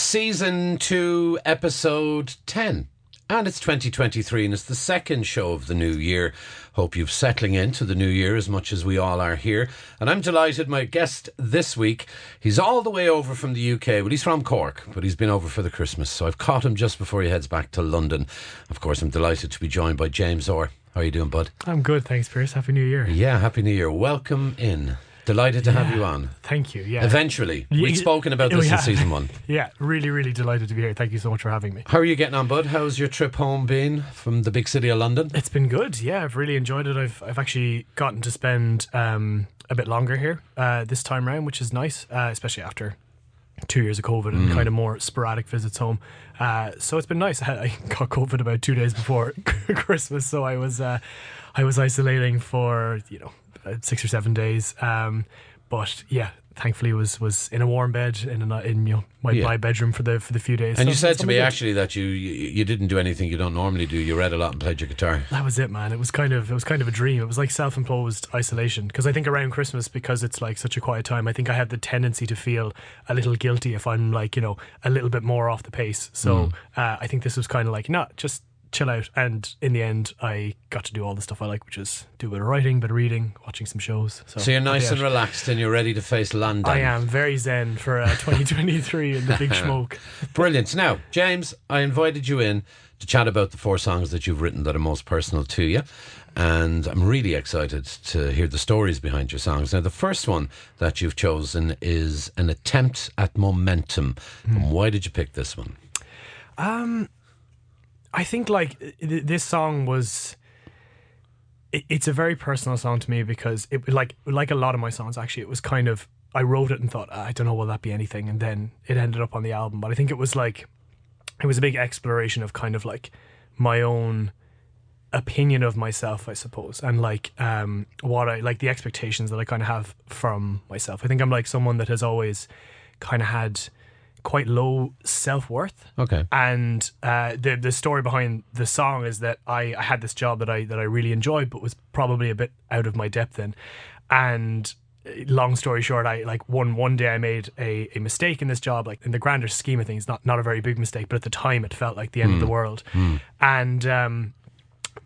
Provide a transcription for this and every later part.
season two, episode 10. And it's 2023 and it's the second show of the new year. Hope you're settling into the new year as much as we all are here. And I'm delighted. My guest this week, he's all the way over from the UK. Well, he's from Cork, but he's been over for the Christmas. So I've caught him just before he heads back to London. Of course, I'm delighted to be joined by James Orr. How are you doing, bud? I'm good, thanks, Pierce. Happy New Year. Yeah, Happy New Year. Welcome in. Delighted to have you on. Thank you. Yeah. Eventually. We've spoken about this in season one. Yeah, really, really delighted to be here. Thank you so much for having me. How are you getting on, bud? How's your trip home been from the big city of London? It's been good. Yeah, I've really enjoyed it. I've I've actually gotten to spend um, a bit longer here uh, this time round, which is nice, uh, especially after two years of COVID and kind of more sporadic visits home. Uh, so it's been nice. I, got COVID about two days before Christmas, so I was uh, I was isolating for you know six or seven days. Um, but yeah, thankfully was was in a warm bed in a, in you know my, Yeah. my bedroom for the for the few days. And So you said to me good. actually that you, you you didn't do anything you don't normally do. You read a lot and played your guitar. That was it, man. It was kind of it was kind of a dream. It was like self-imposed isolation because I think around Christmas because it's like such a quiet time. I think I have the tendency to feel a little guilty if I'm like you know a little bit more off the pace. So uh, I think this was kind of like not just chill out. And in the end, I got to do all the stuff I like, which is do a bit of writing, bit of reading, watching some shows. So, So you're nice and relaxed and you're ready to face London. I am very zen for uh, 2023 and the big smoke. Brilliant. Now, James, I invited you in to chat about the four songs that you've written that are most personal to you. And I'm really excited to hear the stories behind your songs. Now, the first one that you've chosen is an attempt at momentum. And why did you pick this one? I think like th- this song was. It, it's a very personal song to me because it like like a lot of my songs actually it was kind of I wrote it and thought "Ah, I don't know will that be anything and then it ended up on the album but I think it was like it was a big exploration of kind of like my own opinion of myself I suppose and like um what I like the expectations that I kind of have from myself I think I'm like someone that has always kind of had quite low self-worth Okay. and uh, the the story behind the song is that I, I had this job that I that I really enjoyed, but was probably a bit out of my depth in. And uh, long story short, I like one one day I made a, a mistake in this job. Like in the grander scheme of things, not not a very big mistake, but at the time it felt like the end of the world. And um,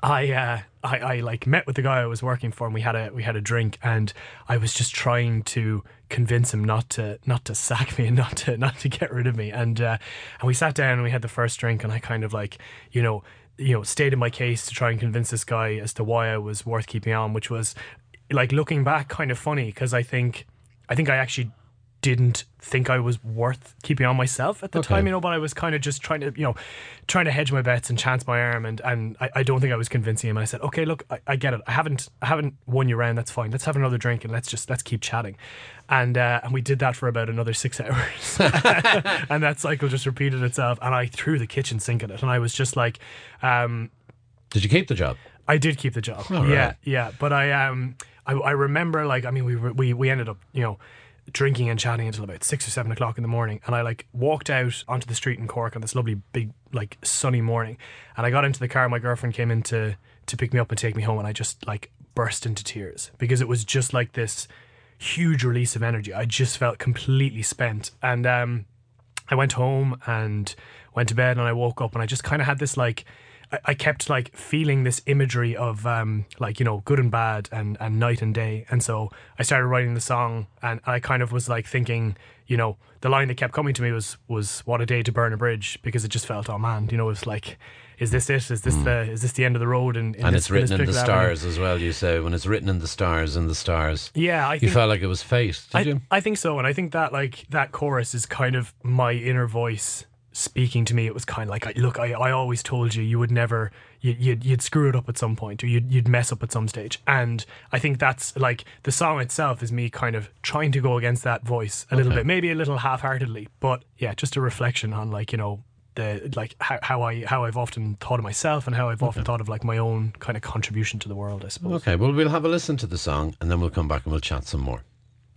I, uh, I I like met with the guy I was working for, and we had a we had a drink, and I was just trying to convince him not to not to sack me and not to not to get rid of me, and uh, and we sat down and we had the first drink, and I kind of like you know you know stated my case to try and convince this guy as to why I was worth keeping on, which was like looking back kind of funny because I think I think I actually didn't think I was worth keeping on myself at the Okay. time, you know, but I was kind of just trying to, you know, trying to hedge my bets and chance my arm and and I, I don't think I was convincing him. I said, Okay, look, I, I get it. I haven't I haven't won you round, that's fine. Let's have another drink and let's just let's keep chatting. And uh, and we did that for about another six hours. and that cycle just repeated itself and I threw the kitchen sink at it and I was just like, um, Did you keep the job? I did keep the job. All yeah, right. yeah. But I um I, I remember like I mean we we we ended up you know drinking and chatting until about six or seven o'clock in the morning, and I like walked out onto the street in Cork on this lovely big like sunny morning, and I got into the car. My girlfriend came in to to pick me up and take me home, and I just like burst into tears because it was just like this huge release of energy. I just felt completely spent, and um. I went home and went to bed and I woke up and I just kind of had this like I, kept like feeling this imagery of um like you know good and bad and and night and day and so I started writing the song and I kind of was like thinking you know the line that kept coming to me was was what a day to burn a bridge because it just felt oh man you know it was like is this it is this the is this the end of the road in, in Hmm. and this- it's written in the particular avenue? stars as well, you say. When it's written in the stars and the stars. yeah I You felt like it was fate, did I, you? I think so, and I think that like that chorus is kind of my inner voice speaking to me. It was kind of like, look, I, I always told you you would never, you, you'd you'd screw it up at some point, or you'd you'd mess up at some stage. And I think that's like the song itself is me kind of trying to go against that voice a little bit, maybe a little half-heartedly, but yeah, just a reflection on like you know. The, like how, how I how I've often thought of myself and how I've often thought of like my own kind of contribution to the world I suppose. Okay, well, we'll have a listen to the song and then we'll come back and we'll chat some more.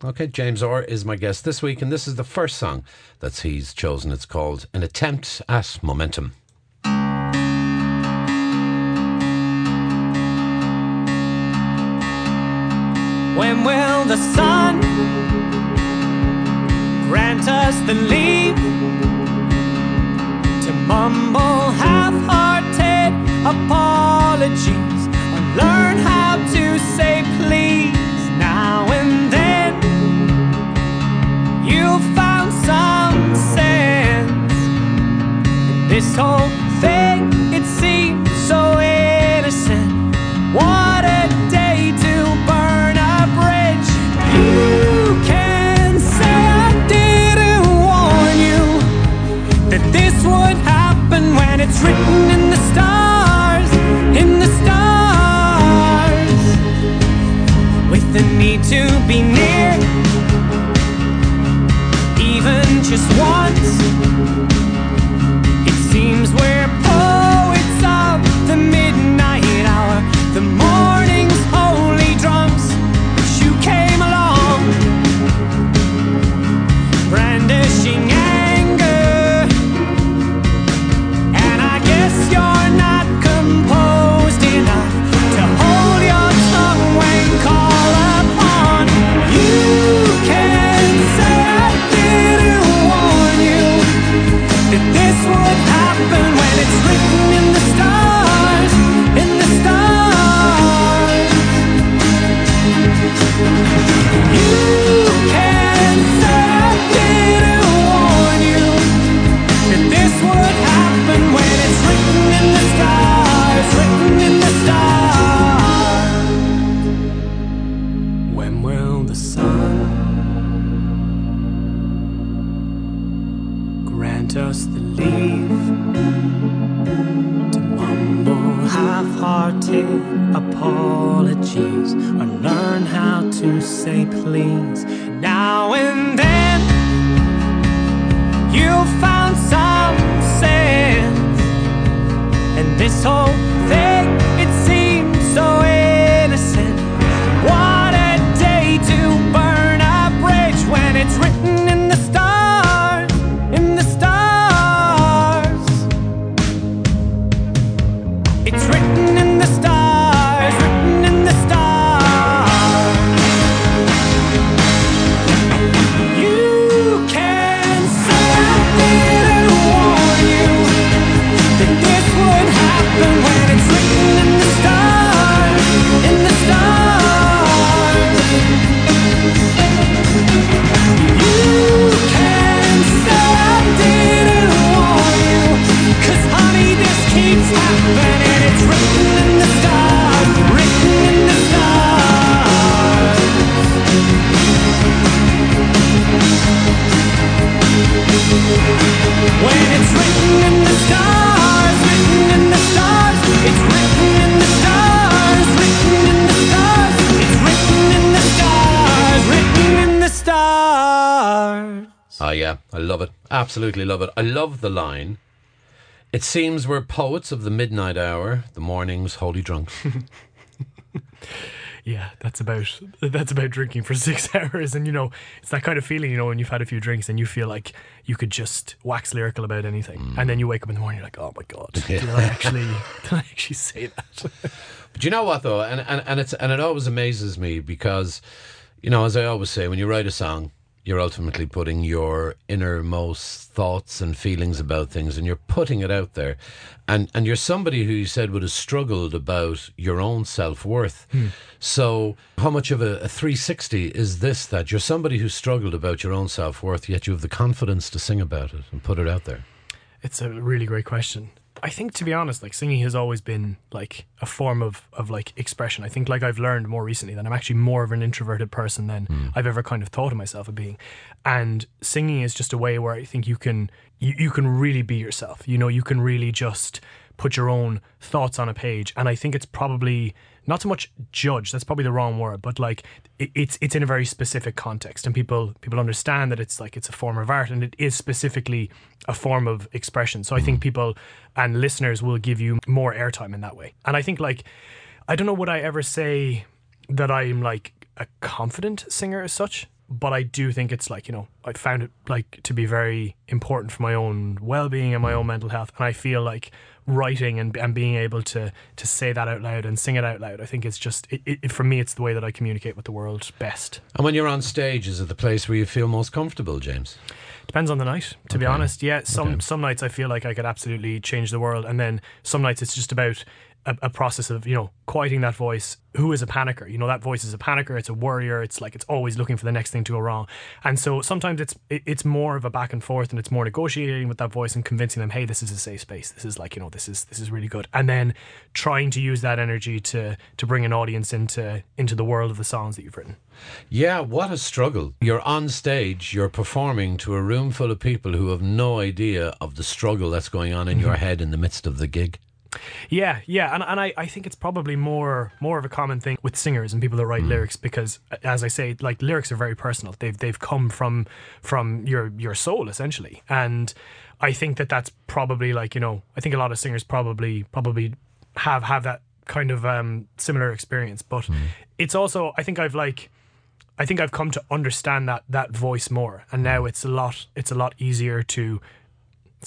Okay, James Orr is my guest this week, and this is the first song that he's chosen. It's called An Attempt at Momentum. When will the sun grant us the leave to mumble half-hearted apologies and learn how to say please? This whole thing, it seems so innocent. What a day to burn a bridge. You can say I didn't warn you that this would happen when it's written Absolutely love it. I love the line. It seems we're poets of the midnight hour, the morning's holy drunk. Yeah, that's about that's about drinking for six hours, and you know it's that kind of feeling, you know, when you've had a few drinks and you feel like you could just wax lyrical about anything, mm. and then you wake up in the morning, you're like, oh my god, did I actually did I actually say that? But you know what though, and, and and it's and it always amazes me because, you know, as I always say, when you write a song, you're ultimately putting your innermost thoughts and feelings about things, and you're putting it out there, and and you're somebody who you said would have struggled about your own self worth. Hmm. So how much of a, a 360 is this? That you're somebody who struggled about your own self worth, yet you have the confidence to sing about it and put it out there. It's a really great question. I think to be honest, like singing has always been like a form of of like expression. I think like I've learned more recently that I'm actually more of an introverted person than hmm. I've ever kind of thought of myself of being. And singing is just a way where I think you can you, you can really be yourself. You know, you can really just put your own thoughts on a page. And I think it's probably not so much judge that's probably the wrong word but like it, it's it's in a very specific context and people people understand that it's like it's a form of art and it is specifically a form of expression. So i think people and listeners will give you more airtime in that way. And i think like i don't know would i ever say that i'm like a confident singer as such but I do think it's like you know I found it like to be very important for my own well-being and my own mm. mental health. And I feel like writing and, and being able to to say that out loud and sing it out loud I think it's just it, it, for me it's the way that I communicate with the world best. And when you're on stage, is it the place where you feel most comfortable, James? depends on the night to be honest. Yeah some Okay. some nights I feel like I could absolutely change the world. And then some nights it's just about a, a process of you know quieting that voice. Who is a panicker? You know that voice is a panicker. It's a worrier. It's like it's always looking for the next thing to go wrong. And so sometimes it's it's more of a back and forth, and it's more negotiating with that voice and convincing them, hey, this is a safe space. This is like you know this is this is really good. And then trying to use that energy to to bring an audience into into the world of the songs that you've written. Yeah, what a struggle. You're on stage, you're performing to a room full of people who have no idea of the struggle that's going on in your mm-hmm. head in the midst of the gig. Yeah, yeah, and, and I, I think it's probably more more of a common thing with singers and people that write mm. lyrics because, as I say, like lyrics are very personal. They've they've come from from your your soul essentially, and I think that that's probably like you know I think a lot of singers probably probably have have that kind of um, similar experience, but mm. it's also I think I've like. I think I've come to understand that that voice more, and now mm. it's a lot. It's a lot easier to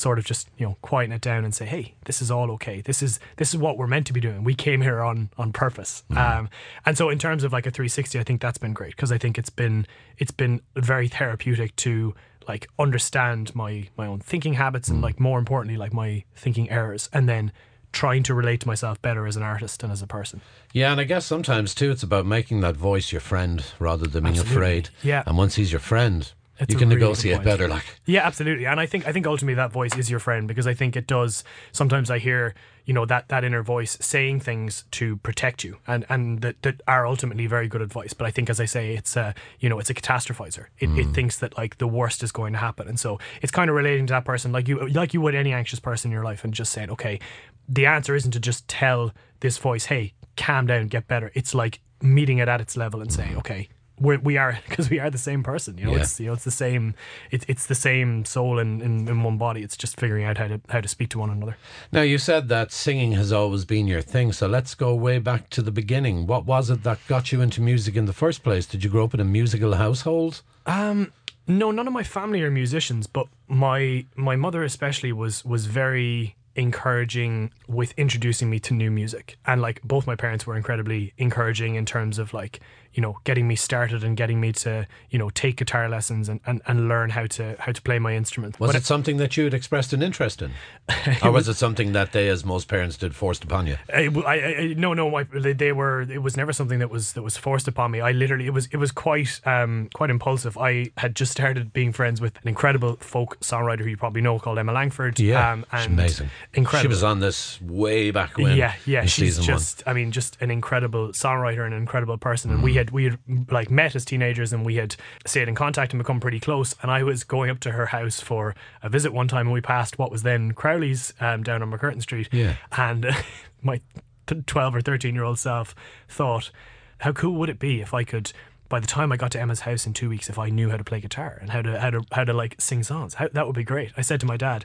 sort of just you know quieten it down and say hey this is all okay this is this is what we're meant to be doing we came here on on purpose um and so in terms of like a 360 i think that's been great because i think it's been it's been very therapeutic to like understand my my own thinking habits and like more importantly like my thinking errors and then trying to relate to myself better as an artist and as a person Yeah, and I guess sometimes too it's about making that voice your friend rather than being Absolutely. afraid. Yeah. And once he's your friend, you can really negotiate better like Yeah, absolutely. And I think I think ultimately that voice is your friend because I think it does sometimes I hear, you know, that that inner voice saying things to protect you and and that, that are ultimately very good advice. But I think as I say, it's a you know, it's a catastrophizer. It, it hmm. thinks that like the worst is going to happen. And so it's kind of relating to that person like you like you would any anxious person in your life and just saying, Okay, the answer isn't to just tell this voice, Hey, calm down, get better. It's like meeting it at its level and saying, hmm. Okay, we're, we are because we are the same person you know Yeah. it's you know it's the same it's it's the same soul in, in, in one body it's just figuring out how to how to speak to one another Now, you said that singing has always been your thing, so let's go way back to the beginning. What was it that got you into music in the first place? Did you grow up in a musical household? Um, no none of my family are musicians but my my mother especially was was very encouraging with introducing me to new music and like both my parents were incredibly encouraging in terms of like you know getting me started and getting me to you know take guitar lessons and, and, and learn how to how to play my instrument Was But it something that you had expressed an interest in? or was it something that they, as most parents did, forced upon you? I, I, I- no, no. My, they, were. It was never something that was that was forced upon me. I literally, it was, it was quite, um, quite impulsive. I had just started being friends with an incredible folk songwriter who you probably know called Emma Langford. Yeah, um, she's amazing. incredible. She was on this way back when. Yeah, yeah, she's just. I mean, just an incredible songwriter and an incredible person. And we had we had like met as teenagers, and we had stayed in contact and become pretty close. And I was going up to her house for a visit one time, and we passed what was then Crowley's um, down on MacCurtain Street. Yeah. and my t- twelve or thirteen year old self thought, how cool would it be if I could. By the time I got to Emma's house in two weeks, if I knew how to play guitar and how to how to how to like sing songs, how, that would be great. I said to my dad,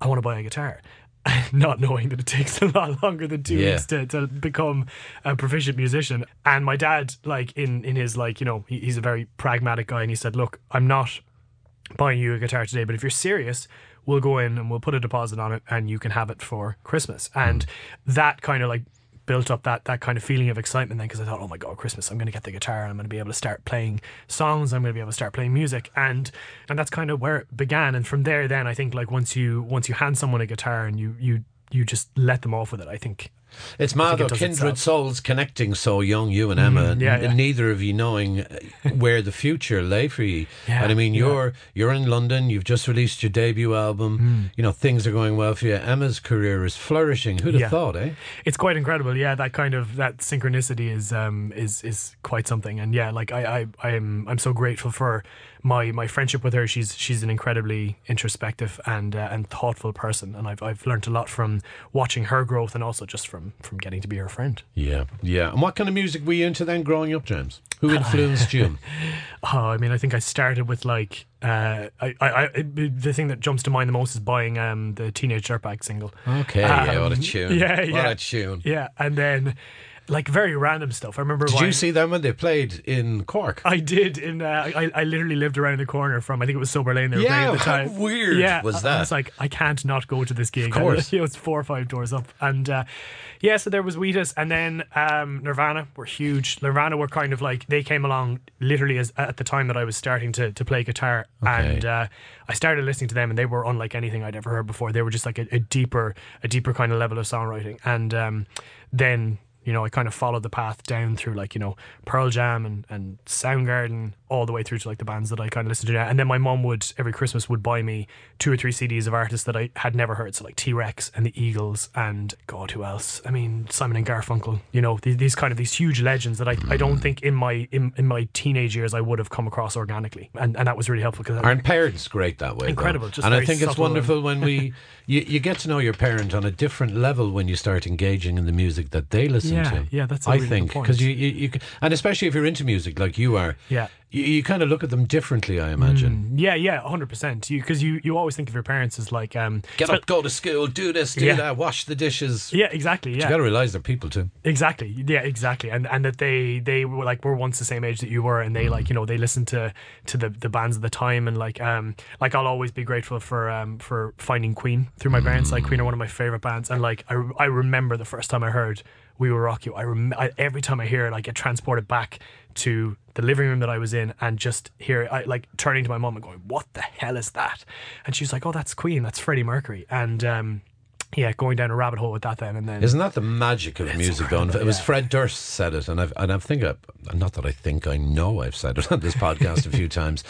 "I want to buy a guitar," not knowing that it takes a lot longer than two Yeah. weeks to, to become a proficient musician. And my dad, like in in his like you know, he, he's a very pragmatic guy, and he said, "Look, I'm not buying you a guitar today, but if you're serious, we'll go in and we'll put a deposit on it, and you can have it for Christmas." And hmm. that kind of like built up that that kind of feeling of excitement then because I thought, oh my god, Christmas! I'm going to get the guitar and I'm going to be able to start playing songs. I'm going to be able to start playing music, and and that's kind of where it began. And from there, then I think like once you once you hand someone a guitar and you you you just let them off with it, I think It's mad it kindred itself. souls connecting so young, you and Emma, and, yeah, and yeah. neither of you knowing uh, where the future lay for you. Yeah, and I mean, you're you're in London, you've just released your debut album. Hmm. You know, things are going well for you. Emma's career is flourishing. Who'd have thought, eh? it's quite incredible. Yeah, that kind of that synchronicity is um is is quite something. And yeah, like I I I'm I'm so grateful for my my friendship with her. She's she's an incredibly introspective and uh, and thoughtful person, and I've I've learned a lot from watching her growth and also just from from getting to be her friend. Yeah, yeah. And what kind of music were you into then growing up, James? Who influenced you? Oh, I mean, I think I started with like uh, I, I, I the thing that jumps to mind the most is buying um the Teenage Dirtbag single. Okay, yeah, what a Um, tune. yeah, What yeah. a tune. Yeah, and then like very random stuff. I remember. Did you see them when they played in Cork? I did. In uh, I, I literally lived around the corner from. I think it was Sober Lane. They were Yeah, playing at the how time. weird yeah, was I- I that? was like, I can't not go to this gig. Of course. you know, it's four or five doors up, and uh, yeah. So there was Wheatus, and then um, Nirvana were huge. Nirvana were kind of like they came along literally as at the time that I was starting to to play guitar, and uh, I started listening to them, and they were unlike anything I'd ever heard before. They were just like a, a deeper, a deeper kind of level of songwriting, and um, then you know, I kind of followed the path down through like, you know, Pearl Jam and, and Soundgarden all the way through to like the bands that I kind of listened to now. And then my mom would, every Christmas, would buy me two or three CDs of artists that I had never heard. So like T Rex and the Eagles and God, who else? I mean, Simon and Garfunkel, you know, these, these kind of these huge legends that I, I don't think in my in, in my teenage years I would have come across organically. And, and that was really helpful because Aren't parents great that way? though? Incredible, just and I think it's subtle and- wonderful when we you, you get to know your parent on a different level when you start engaging in the music that they listen Yeah, to. yeah, that's a I really think because you, you you and especially if you're into music like you are, Yeah. You, you kind of look at them differently. I imagine. Yeah, yeah, hundred percent. You because you, you always think of your parents as like um Get up, go to school, do this, do Yeah. that, wash the dishes. yeah exactly yeah You got to realize they're people too. Exactly. Yeah, exactly. And and that they they were like were once the same age that you were and they like, you know, they listened to to the the bands of the time and like um like I'll always be grateful for um for finding Queen through my parents. Like Queen are one of my favorite bands and like I I remember the first time I heard We Will Rock You. I, rem- I every time I hear it I get transported back to the living room that I was in and just hear I like turning to my mom and going, "What the hell is that?" And she's like, "Oh, that's Queen. That's Freddie Mercury." And um yeah, going down a rabbit hole with that then and then Isn't that the magic of music? Though, it was yeah. Fred Durst said it, and I've and I think I, not that I think I know I've said it on this podcast a few times,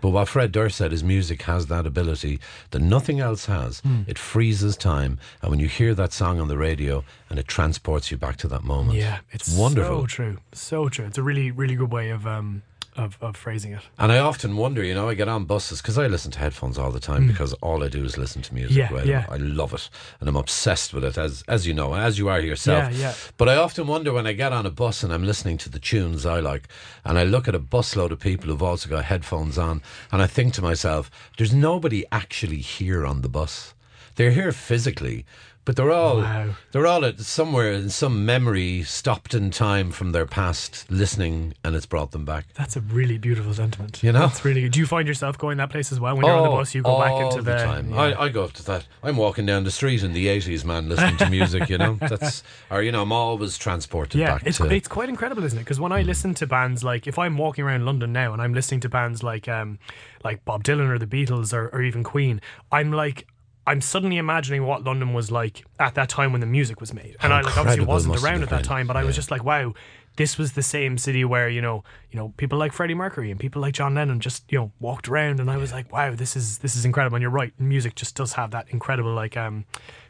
but what Fred Durst said is music has that ability that nothing else has. Hmm. It freezes time, and when you hear that song on the radio, and it transports you back to that moment. Yeah, it's wonderful. So true, so true. It's a really, really good way of um of, of phrasing it. And I often wonder, you know, I get on buses because I listen to headphones all the time mm. because all I do is listen to music. Yeah, right? yeah. I love it and I'm obsessed with it, as as you know, as you are yourself. Yeah, yeah. But I often wonder when I get on a bus and I'm listening to the tunes I like, and I look at a busload of people who've also got headphones on, and I think to myself, there's nobody actually here on the bus. They're here physically. But they're all Wow. they're all at somewhere in some memory stopped in time from their past listening and it's brought them back. That's a really beautiful sentiment. You know? that's really good. Do you find yourself going that place as well when you're on the bus? You go back into all the, time. Yeah. I, I go up to that. I'm walking down the street in the '80s, man, listening to music. You know, that's or you know, I'm always transported yeah, back it's to. it's quite incredible, isn't it? Because when I listen to bands like, if I'm walking around London now and I'm listening to bands like um like Bob Dylan or the Beatles or, or even Queen, I'm like. I'm suddenly imagining what London was like at that time when the music was made, and How I like obviously wasn't around at that time, but I was just like, wow, this was the same city where you know, you know, people like Freddie Mercury and people like John Lennon just you know walked around, and I was like, wow, this is this is incredible. And you're right, music just does have that incredible like um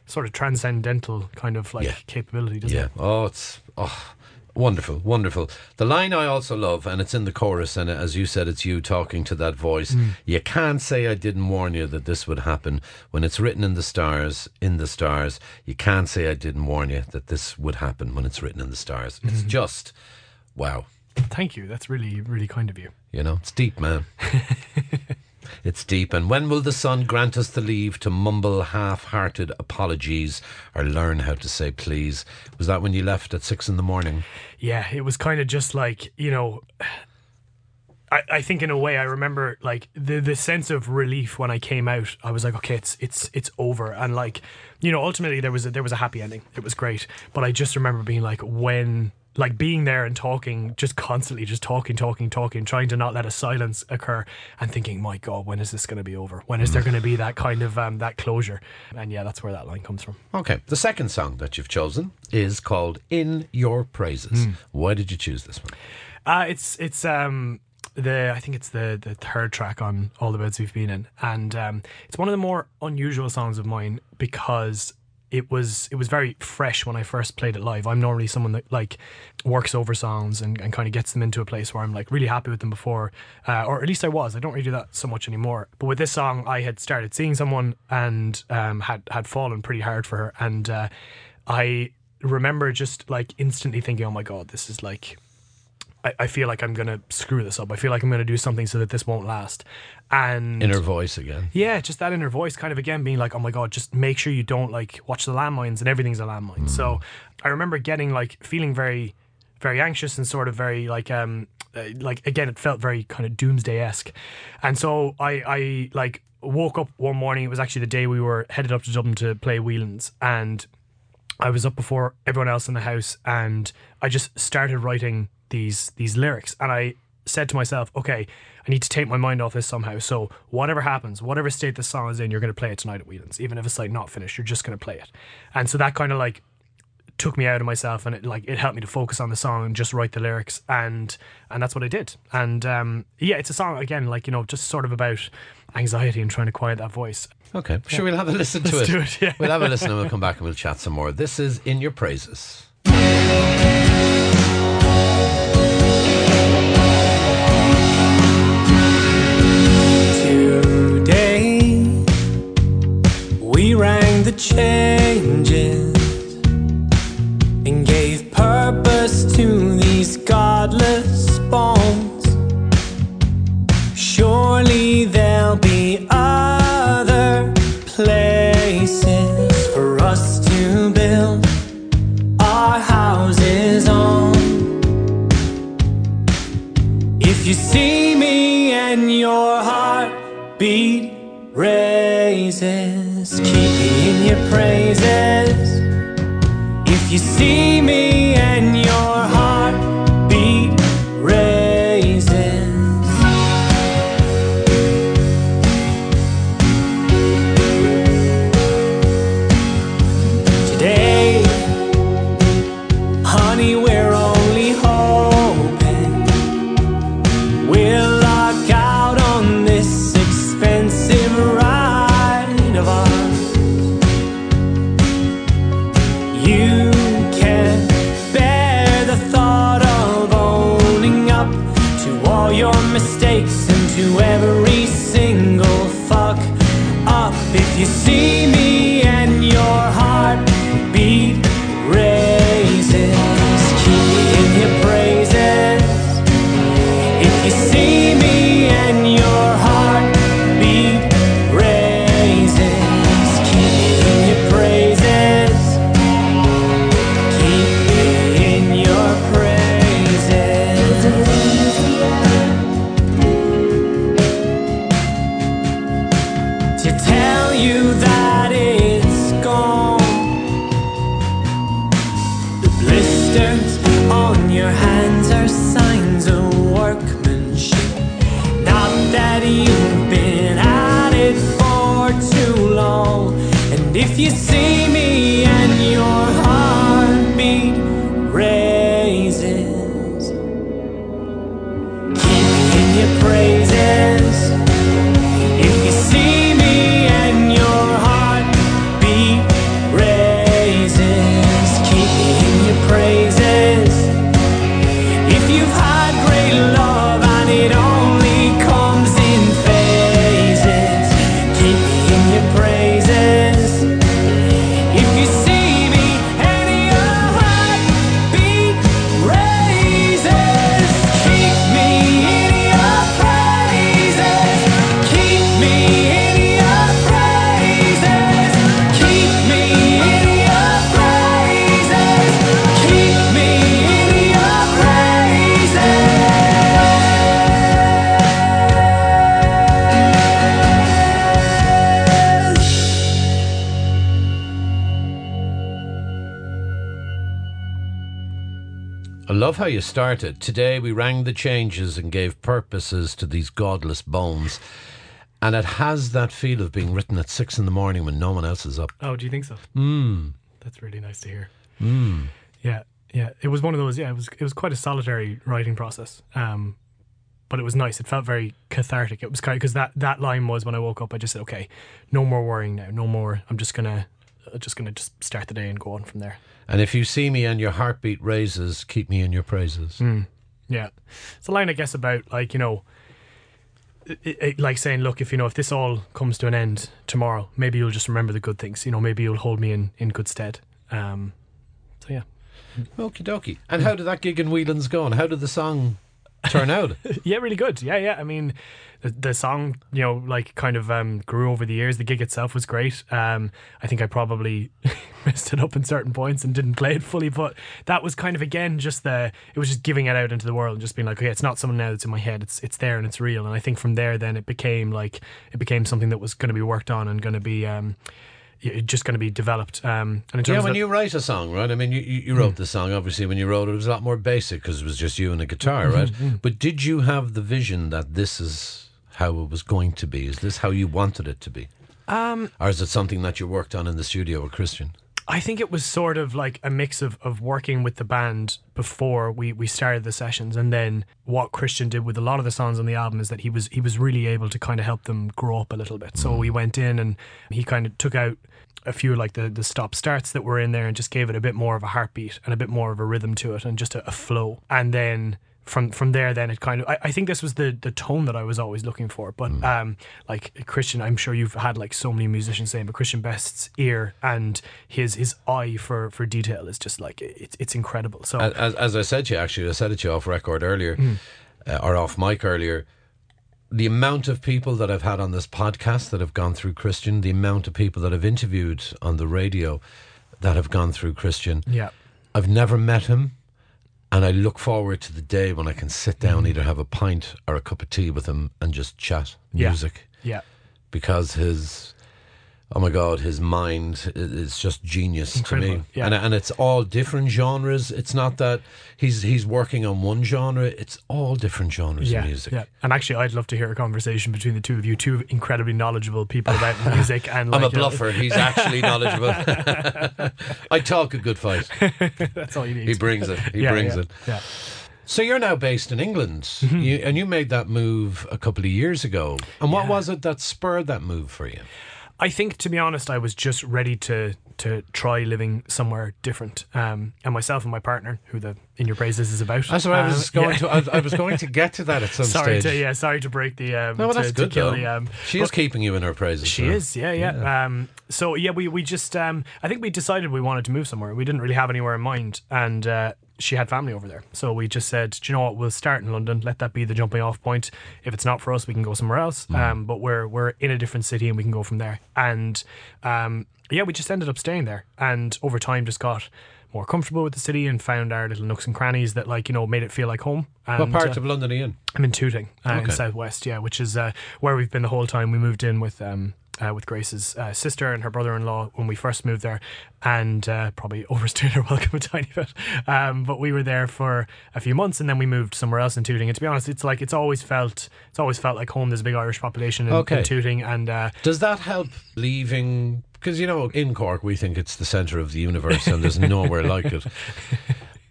sort of transcendental kind of like Yeah. capability, doesn't yeah. it? Yeah. Oh, it's oh, wonderful, wonderful. The line I also love, and it's in the chorus, and as you said, it's you talking to that voice. Mm. You can't say I didn't warn you that this would happen when it's written in the stars. In the stars, you can't say I didn't warn you that this would happen when it's written in the stars. It's Mm-hmm. just wow. Thank you. That's really really kind of you. You know, it's deep, man. it's deep. And when will the sun grant us the leave to mumble half hearted apologies or learn how to say please? Was that when you left at six in the morning? Yeah, it was kind of just like you know. I, I think in a way I remember like the the sense of relief when I came out. I was like, okay, it's it's it's over, and like you know, ultimately there was a, there was a happy ending. It was great, but I just remember being like when like being there and talking, just constantly just talking, talking, talking, trying to not let a silence occur, and thinking, my God, when is this going to be over? When is there going to be that kind of um, that closure? And yeah, that's where that line comes from. Okay. The second song that you've chosen is called In Your Praises. Why did you choose this one? Uh, it's it's um the I think it's the the third track on all the beds we've been in, and um, it's one of the more unusual songs of mine because it was it was very fresh when I first played it live. I'm normally someone that like works over songs and, and kind of gets them into a place where I'm like really happy with them before, uh, or at least I was. I don't really do that so much anymore. But with this song, I had started seeing someone and um, had had fallen pretty hard for her, and uh, I remember just like instantly thinking, oh my god, this is like I, I feel like I'm gonna screw this up. I feel like I'm gonna do something so that this won't last. And Inner voice again. yeah, just that inner voice kind of again being like, oh my God, just make sure you don't like watch the landmines and everything's a landmine. So I remember getting like feeling very, very anxious and sort of very like, um, uh, like again, it felt very kind of doomsday esque. And so I, I like woke up one morning. It was actually the day we were headed up to Dublin to play Whelan's and I was up before everyone else in the house and I just started writing these these lyrics and I said to myself, okay, I need to take my mind off this somehow. So whatever happens, whatever state the song is in, you're going to play it tonight at Whelan's. Even if it's like not finished, you're just going to play it. And so that kind of like took me out of myself and it like it helped me to focus on the song and just write the lyrics and and that's what I did. And um yeah, it's a song again like you know just sort of about anxiety and trying to quiet that voice. Okay, sure. We'll have a listen to Let's it. do it, yeah. We'll have a listen and we'll come back and we'll chat some more. This is in your praises. Changes and gave purpose to these godless bones. Surely there'll be other places for us to build our houses on. If you see me and your heartbeat raises, keep me in your praises. If you see me started. Today we rang the changes and gave purposes to these godless bones. And it has that feel of being written at six in the morning when no one else is up. Oh, do you think so? Mm. That's really nice to hear. Mm. Yeah, yeah. It was one of those. Yeah, it was. It was quite a solitary writing process. Um, but it was nice. It felt very cathartic. It was kind because that that line was when I woke up. I just said, okay, no more worrying now. No more. I'm just gonna, uh, just gonna just start the day and go on from there. And if you see me and your heartbeat raises, keep me in your praises. Yeah, it's a line I guess about like you know, it, it, like saying, look, if you know if this all comes to an end tomorrow, maybe you'll just remember the good things. You know, maybe you'll hold me in in good stead. Um, so yeah, Okie dokie. And how did that gig in Whelan's go? And how did the song turn out? Yeah, really good. Yeah, yeah. I mean, the, the song, you know, like kind of um, grew over the years. The gig itself was great. Um, I think I probably messed it up in certain points and didn't play it fully, but that was kind of again just the it was just giving it out into the world and just being like, okay, it's not something now that's in my head. It's it's there and it's real. And I think from there, then it became like it became something that was going to be worked on and going to be. Um, just going to be developed. Um, and in terms Yeah, of when the- you write a song, right? I mean, you, you you wrote the song. Obviously, when you wrote it, it was a lot more basic because it was just you and a guitar, right? But did you have the vision that this is how it was going to be? Is this how you wanted it to be? Um, or is it something that you worked on in the studio with Christian? I think it was sort of like a mix of, of working with the band before we, we started the sessions and then what Christian did with a lot of the songs on the album is that he was he was really able to kind of help them grow up a little bit. So mm. we went in and he kind of took out a few like the the stop starts that were in there and just gave it a bit more of a heartbeat and a bit more of a rhythm to it and just a, a flow. And then from from there then it kind of I, I think this was the the tone that I was always looking for but um like Christian I'm sure you've had like so many musicians saying but Christian Best's ear and his his eye for for detail is just like it's it's incredible. So As, as I said to you, actually, I said it to you off record earlier, uh, or off mic earlier. The amount of people that I've had on this podcast that have gone through Christian, the amount of people that I've interviewed on the radio that have gone through Christian, yeah. I've never met him, and I look forward to the day when I can sit down, mm-hmm. either have a pint or a cup of tea with him, and just chat Yeah. music. Yeah. Because his oh my god his mind is just genius to me yeah. and, and it's all different genres it's not that he's he's working on one genre it's all different genres yeah, of music yeah, and actually, I'd love to hear a conversation between the two of you, two incredibly knowledgeable people about music. And I'm a like, you know, bluffer. He's actually knowledgeable. I talk a good fight. that's all you need. He brings it. He yeah, brings it. Yeah. So you're now based in England, Mm-hmm. you, and you made that move a couple of years ago. And what was it that spurred that move for you? I think, to be honest, I was just ready to to try living somewhere different. Um, and myself and my partner, who the In Your Praises is about. That's what I was um, going yeah. to. I was, I was going to get to that at some sorry stage. to yeah, sorry to break the um, No, well, that's to good kill though. the um. she is keeping you in her praises. She so. is, yeah, yeah. Um, so yeah, we we just um, I think we decided we wanted to move somewhere. We didn't really have anywhere in mind, and uh, she had family over there. So we just said, Do you know what, we'll start in London. Let that be the jumping off point. If it's not for us, we can go somewhere else. Um, but we're we're in a different city and we can go from there. And um, yeah, we just ended up staying there, and over time just got. More comfortable with the city and found our little nooks and crannies that, like you know, made it feel like home. And, What part uh, of London are you in? I'm in Tooting, uh, in Southwest, yeah, which is uh, where we've been the whole time. We moved in with um, uh, with Grace's uh, sister and her brother-in-law when we first moved there, and uh, probably overstayed our welcome a tiny bit. Um, but we were there for a few months, and then we moved somewhere else in Tooting. And to be honest, it's like it's always felt it's always felt like home. There's a big Irish population in, Okay. in Tooting, and uh, Does that help leaving? Because you know, in Cork, we think it's the centre of the universe, and there's nowhere like it.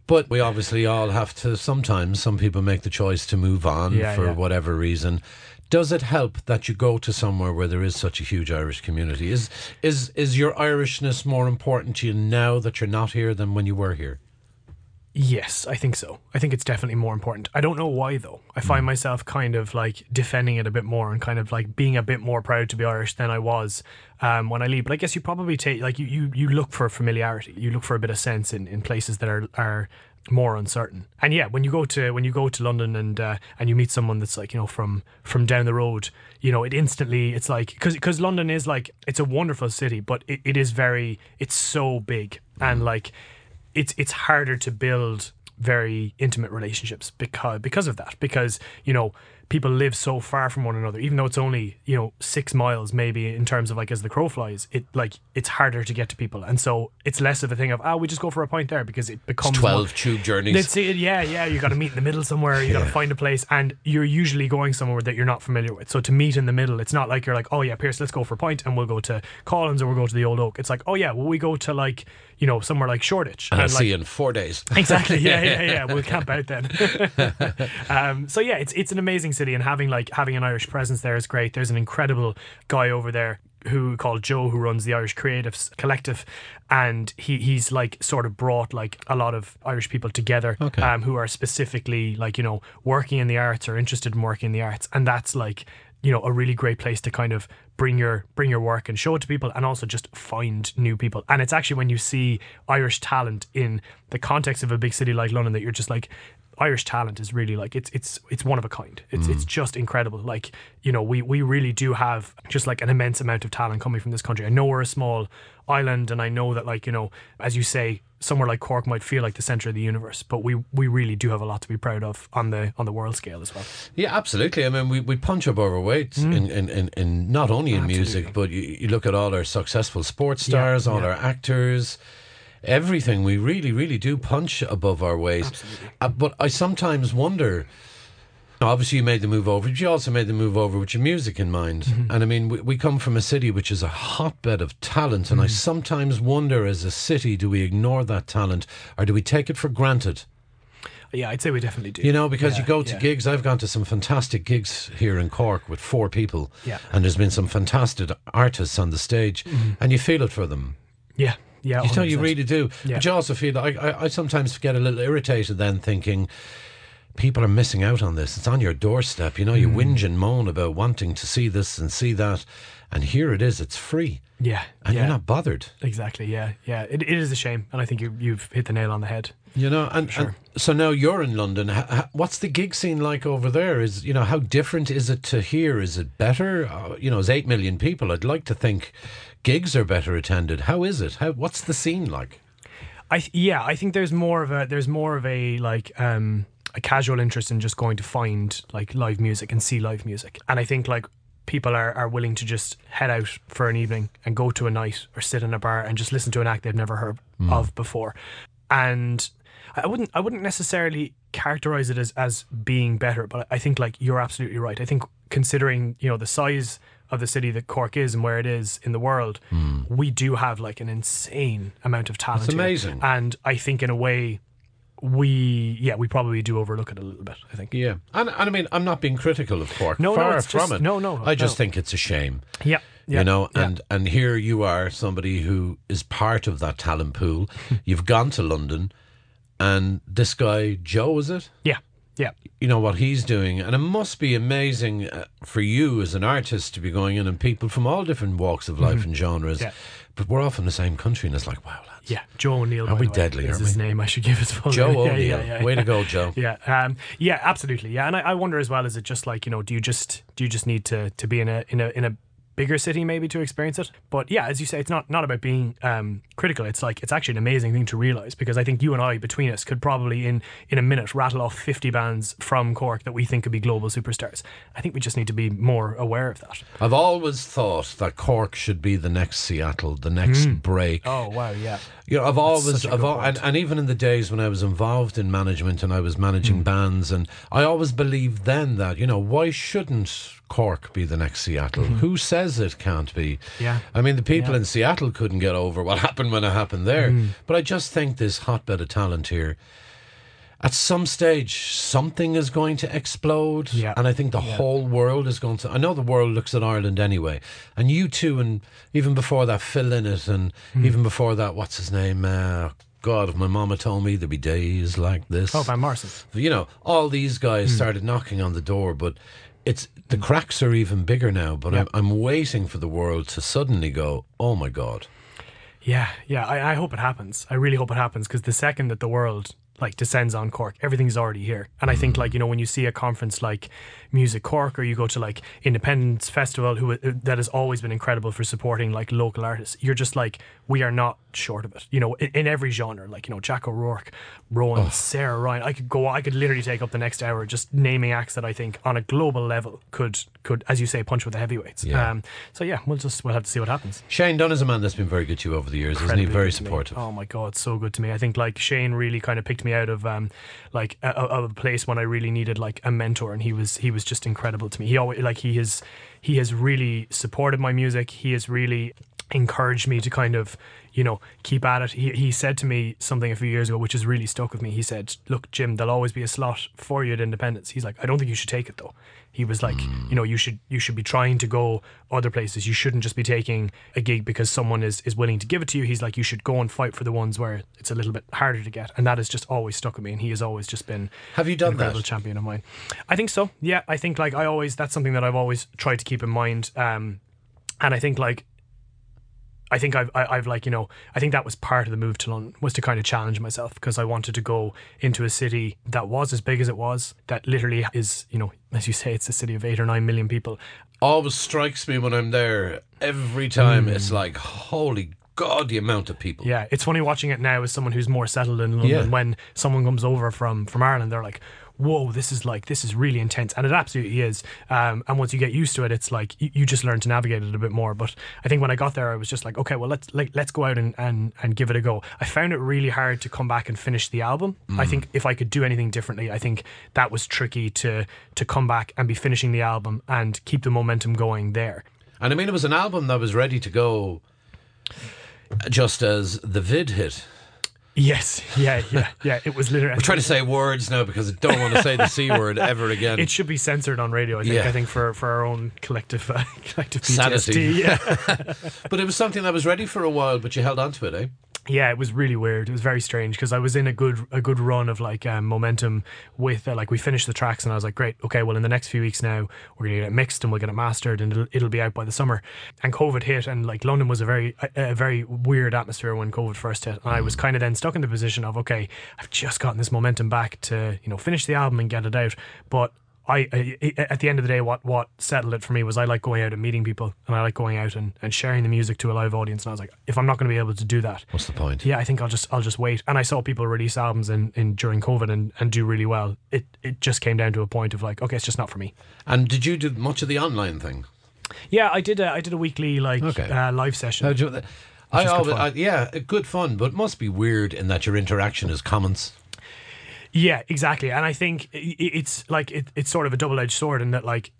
But we obviously all have to. Sometimes, some people make the choice to move on Yeah, for yeah. whatever reason. Does it help that you go to somewhere where there is such a huge Irish community? Is is is your Irishness more important to you now that you're not here than when you were here? Yes, I think so. I think it's definitely more important. I don't know why though. I find myself kind of like defending it a bit more and kind of like being a bit more proud to be Irish than I was um, when I leave. But I guess you probably take like you, you you look for familiarity. You look for a bit of sense in, in places that are are more uncertain. And yeah, when you go to when you go to London and uh, and you meet someone that's like you know from from down the road, you know it instantly it's like because because London is like it's a wonderful city, but it, it is very it's so big. And like it's it's harder to build very intimate relationships because because of that. Because you know people live so far from one another even though it's only you know six miles maybe in terms of like as the crow flies it like it's harder to get to people and so it's less of a thing of ah we just go for a point there because it becomes more- Twelve tube journeys. That's it. Yeah, yeah. You got to meet in the middle somewhere. You got to find a place, and you're usually going somewhere that you're not familiar with. So to meet in the middle, it's not like you're like, oh yeah, Pierce, let's go for a pint, and we'll go to Collins or we'll go to the Old Oak. It's like, oh yeah, well we go to like you know somewhere like Shoreditch, and I'll like, see you in four days. Exactly. Yeah, yeah, yeah. We'll camp out then. um, so yeah, it's it's an amazing city, and having like having an Irish presence there is great. There's an incredible guy over there who called Joe who runs the Irish Creatives Collective, and he he's like sort of brought like a lot of Irish people together, Okay. um, who are specifically like you know working in the arts or interested in working in the arts, and that's like you know a really great place to kind of bring your bring your work and show it to people and also just find new people and it's actually when you see irish talent in the context of a big city like london that you're just like irish talent is really like it's it's it's one of a kind. It's it's mm. just incredible. Like you know we we really do have just like an immense amount of talent coming from this country. I know we're a small island and i know that like you know as you say somewhere like cork might feel like the center of the universe but we we really do have a lot to be proud of on the on the world scale as well. Yeah, absolutely. I mean, we, we punch above our weight mm. in, in, in, in not only in music, but you, you look at all our successful sports stars, all yeah. our actors, everything. We really, really do punch above our weight. Uh, but I sometimes wonder. Obviously, you made the move over, but you also made the move over with your music in mind. Mm-hmm. And I mean, we, we come from a city which is a hotbed of talent, and I mm-hmm. sometimes wonder, as a city, do we ignore that talent or do we take it for granted? yeah i'd say we definitely do You know, because Yeah, you go to yeah. gigs. I've gone to some fantastic gigs here in Cork with four people. Yeah. And there's been some fantastic artists on the stage, mm-hmm. and you feel it for them. yeah yeah You know, you really do. Yeah. But you also feel like I, I sometimes get a little irritated then thinking people are missing out on this. It's on your doorstep. You know, Mm. you whinge and moan about wanting to see this and see that. And here it is, it's free. yeah And yeah you're not bothered. exactly yeah yeah it, it is a shame and i think you, you've hit the nail on the head You know, and, and so now you're in London. What's the gig scene like over there? Is you know how different is it to here? Is it better? Uh, you know, it's eight million people. I'd like to think gigs are better attended. How is it? How what's the scene like? I th- yeah, I think there's more of a there's more of a like um a casual interest in just going to find like live music and see live music. And I think like people are, are willing to just head out for an evening and go to a night or sit in a bar and just listen to an act they've never heard of before. And I wouldn't I wouldn't necessarily characterize it as as being better, but I think like you're absolutely right. I think considering, you know, the size of the city that Cork is and where it is in the world, hmm. we do have like an insane amount of talent. It's amazing. And I think in a way we yeah, we probably do overlook it a little bit, I think. Yeah, and, and I mean I'm not being critical of Cork. No, no, far it's from just- it. no, no, I just no. think it's a shame. Yeah. yeah you know yeah. and and here you are somebody who is part of that talent pool you've gone to london and this guy joe is it Yeah. Yeah. you know what he's doing and it must be amazing uh, for you as an artist to be going in and people from all different walks of life and genres Mm-hmm. Yeah. but we're off in the same country and it's like wow lads Yeah, Joe O'Neill. Are we deadly, Is his we? name? I should give his full joe name. o'neill Yeah, yeah, yeah, way to go joe Yeah, um, yeah, absolutely. Yeah, and I, I wonder as well. Is it just like you know? Do you just do you just need to to be in a in a in a bigger city maybe to experience it? But yeah, as you say, it's not not about being um, critical. It's like it's actually an amazing thing to realize because I think you and I between us could probably in in a minute rattle off fifty bands from Cork that we think could be global superstars. I think we just need to be more aware of that. i've always thought that cork should be the next seattle the next break Oh wow, yeah, You know, I've always, such a I've al- and, and even in the days when I was involved in management and I was managing Hmm. bands, and I always believed then that you know why shouldn't Cork be the next Seattle? Who says it can't be? Mm-hmm. Yeah. I mean the people Yeah. in Seattle couldn't get over what happened when it happened there, Hmm. but I just think this hotbed of talent here. At some stage, something is going to explode, Yeah. and I think the whole world is going to. I know the world looks at Ireland anyway, and U2, and even before that, Phil Lynott, and Hmm. even before that, what's his name? Uh, God, if my mama told me there'd be days like this. Oh, Van Morrison. You know, all these guys Hmm. started knocking on the door, but it's the cracks are even bigger now. But I'm, I'm waiting for the world to suddenly go, oh my God. Yeah, yeah. I, I hope it happens. I really hope it happens because the second that the world like descends on Cork, everything's already here. And I think like you know when you see a conference like Music Cork or you go to like Indiependence Festival, who uh, that has always been incredible for supporting like local artists. You're just like we are not short of it. You know, in, in every genre, like you know Jack O'Rourke, Rowan, Sarah Ryan. I could go. I could literally take up the next hour just naming acts that I think on a global level could could as you say punch with the heavyweights. Yeah. Um, so yeah, we'll just we'll have to see what happens. Shane Dunne is a man that's been very good to you over the years, isn't he? Very good to me. supportive. Oh my god, so good to me. I think like Shane really kind of picked me out of um like a, a a place when I really needed like a mentor, and he was he was just incredible to me. He always like he has he has really supported my music. He has really encouraged me to kind of you know keep at it. He he said to me something a few years ago, which has really stuck with me. He said, "Look, Jim, there'll always be a slot for you at Indiependence." He's like, "I don't think you should take it though." He was like, you know, you should you should be trying to go other places. You shouldn't just be taking a gig because someone is is willing to give it to you. He's like, you should go and fight for the ones where it's a little bit harder to get, and that has just always stuck with me. And he has always just been Have you done that? champion of mine. I think so. Yeah, I think like I always that's something that I've always tried to keep in mind. Um, and I think like I think I've I, I've like you know I think that was part of the move to London was to kind of challenge myself because I wanted to go into a city that was as big as it was that literally is you know as you say it's a city of eight or nine million people Always strikes me when I'm there. Every time Mm. it's like, holy God, the amount of people. Yeah, it's funny watching it now as someone who's more settled in London. Yeah. When someone comes over from from Ireland, they're like, "Whoa, this is like this is really intense," and it absolutely is. Um, and once you get used to it, it's like you, you just learn to navigate it a bit more. But I think when I got there, I was just like, "Okay, well, let's like, let's go out and, and and give it a go." I found it really hard to come back and finish the album. I think if I could do anything differently, I think that was tricky to to come back and be finishing the album and keep the momentum going there. And I mean, it was an album that was ready to go just as the vid hit. Yes, yeah, yeah, yeah. It was literally. We're trying to say words now because I don't want to say the C word ever again. It should be censored on radio. I think. Yeah. I think for, for our own collective uh, collective Sanity. Yeah, but it was something that was ready for a while, but you held on to it, eh? Yeah. It was really weird. It was very strange because I was in a good a good run of like um, momentum with uh, like we finished the tracks and I was like, great, okay. Well, in the next few weeks now, we're gonna get it mixed and we'll get it mastered and it'll, it'll be out by the summer. And COVID hit and like London was a very a, a very weird atmosphere when COVID first hit. And I was kind of then stuck in the position of okay, I've just gotten this momentum back to you know finish the album and get it out, but I, I at the end of the day, what what settled it for me was I like going out and meeting people, and I like going out and, and sharing the music to a live audience. And I was like, if I'm not going to be able to do that, What's the point? yeah, I think I'll just I'll just wait. And I saw people release albums in, in during COVID and, and do really well. It it just came down to a point of like, okay, it's just not for me. And did you do much of the online thing? Yeah, I did a I did a weekly like Okay. uh, live session. I good. I, yeah, good fun, but it must be weird in that your interaction is comments. Yeah, exactly. And I think it's like it, it's sort of a double edged sword in that like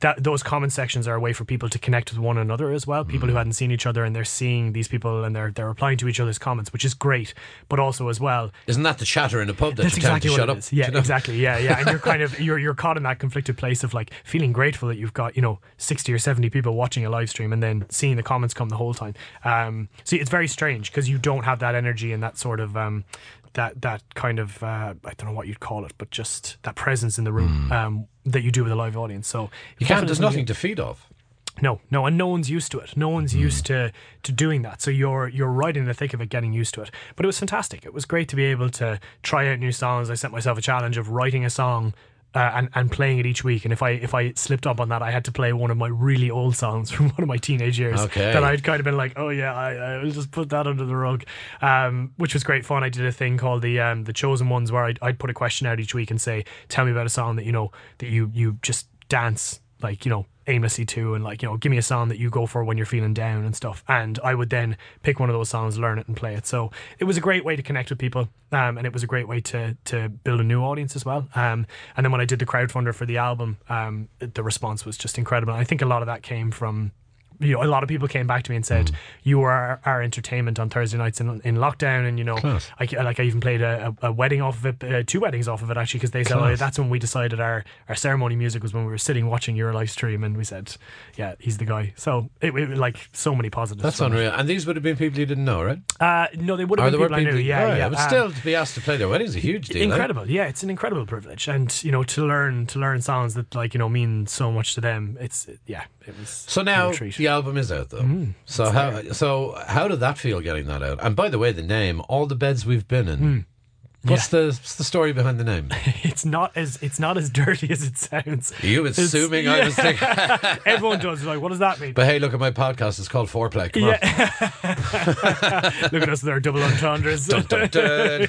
that those comment sections are a way for people to connect with one another as well. People who hadn't seen each other and they're seeing these people and they're they're replying to each other's comments, which is great. But also as well, Isn't that the chatter in a pub that that's you tell them exactly to what shut it up? is. Yeah, you know? exactly. Yeah, yeah. And you're kind of you're you're caught in that conflicted place of like feeling grateful that you've got you know sixty or seventy people watching a live stream and then seeing the comments come the whole time. Um, so it's very strange because you don't have that energy and that sort of um, that that kind of uh, I don't know what you'd call it, but just that presence in the room um, that you do with a live audience. So. You can't, there's nothing to feed off. no, no, and no one's used to it. No one's used to to doing that. So you're you're right in the thick of it, getting used to it. But it was fantastic. It was great to be able to try out new songs. I set myself a challenge of writing a song. Uh, and and playing it each week, and if I if I slipped up on that, I had to play one of my really old songs from one of my teenage years. Okay. That I'd kind of been like, oh yeah, I, I will just put that under the rug, um, which was great fun. I did a thing called the um, the chosen ones, where I'd, I'd put a question out each week and say, tell me about a song that you know that you you just dance like you know aimlessly to and like you know give me a song that you go for when you're feeling down and stuff. And i would then pick one of those songs learn it and play it. So it was a great way to connect with people um, and it was a great way to to build a new audience as well. Um, and then when i did the crowdfunder for the album um, the response was just incredible. I think a lot of that came from you know, a lot of people came back to me and said, "You were our, our entertainment on Thursday nights in, in lockdown." And you know, Class. I, like I even played a, a, wedding off of it, uh, two weddings off of it actually, because they said, "Oh, that's when we decided our, our ceremony music was when we were sitting watching your live stream," and we said, "Yeah, he's the guy." So it, it like so many positives. That's from it. unreal. And these would have been people you didn't know, right? Uh, no, they would have been were people I knew. Yeah, Right, yeah. But um, still, to be asked to play their wedding is a huge deal. eh? incredible yeah it's an incredible privilege and you know to learn to learn songs that like you know mean so much to them it's yeah it was So now treat. the album is out though. Mm. so how so how did that feel getting that out? And by the way, the name, all the beds we've been in. Mm. What's the what's the story behind the name? it's not as it's not as dirty as it sounds Are you assuming I yeah. was thinking? everyone does like what does that mean But hey, look at my podcast. It's called Foreplay. Come yeah look at us there double entendres on. Dun, dun.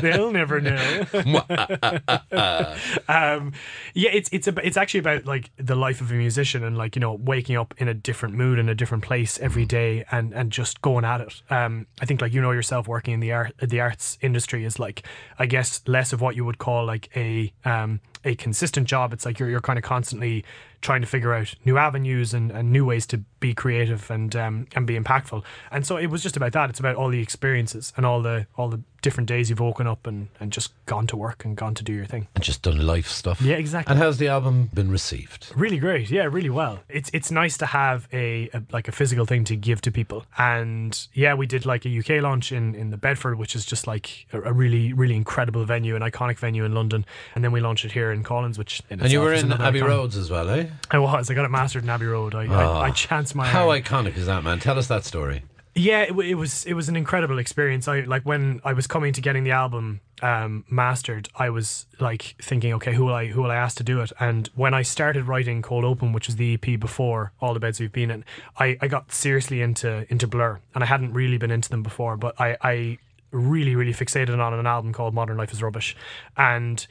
they'll never know ah, ah, ah, um, yeah, it's it's about, it's actually about like the life of a musician and like you know waking up in a different mood in a different place every mm. day and and just going at it. Um, I think like you know yourself working in the art the arts industry is like I guess less of what you would call like a um a consistent job. It's like you're you're kind of constantly trying to figure out new avenues and, and new ways to be creative and um, and be impactful. And so it was just about that. It's about all the experiences and all the all the different days you've woken up and, and just gone to work and gone to do your thing. and just done life stuff. Yeah, exactly. And how's the album been received? Really great, yeah, really well. It's it's nice to have a, a like a physical thing to give to people, and yeah, we did like a UK launch in in the Bedford, which is just like a, a really really incredible venue, an iconic venue in London, and then we launched it here in Collins, which in And you were in Abbey Roads as well, eh? I was. I got it mastered in Abbey Road. I, I, I chanced my How arm. iconic is that, man? Tell us that story. Yeah, it, it was it was an incredible experience. I like when I was coming to getting the album um, mastered. I was like thinking, okay, who will I who will I ask to do it? And when I started writing Cold Open, which was the EP before All the Beds We've Been in, I, I got seriously into into Blur, and I hadn't really been into them before. But I, I really really fixated on an album called Modern Life Is Rubbish, and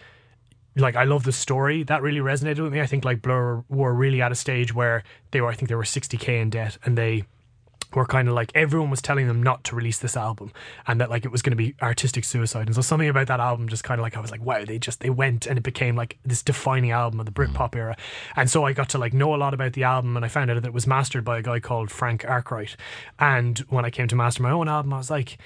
like I love the story. That really resonated with me. I think like Blur were really at a stage where they were I think they were 60k in debt and they were kind of like everyone was telling them not to release this album and that like it was going to be artistic suicide. And so something about that album just kind of like I was like wow they just they went and it became like this defining album of the Britpop mm. era. And so I got to like know a lot about the album and I found out that it was mastered by a guy called Frank Arkwright. And when I came to master my own album I was like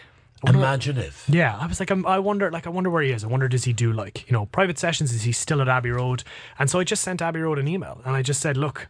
Imagine if. yeah, I was like, I'm, I wonder, like, I wonder where he is. I wonder, does he do like, you know, private sessions? Is he still at Abbey Road? And so I just sent Abbey Road an email, and I just said, look,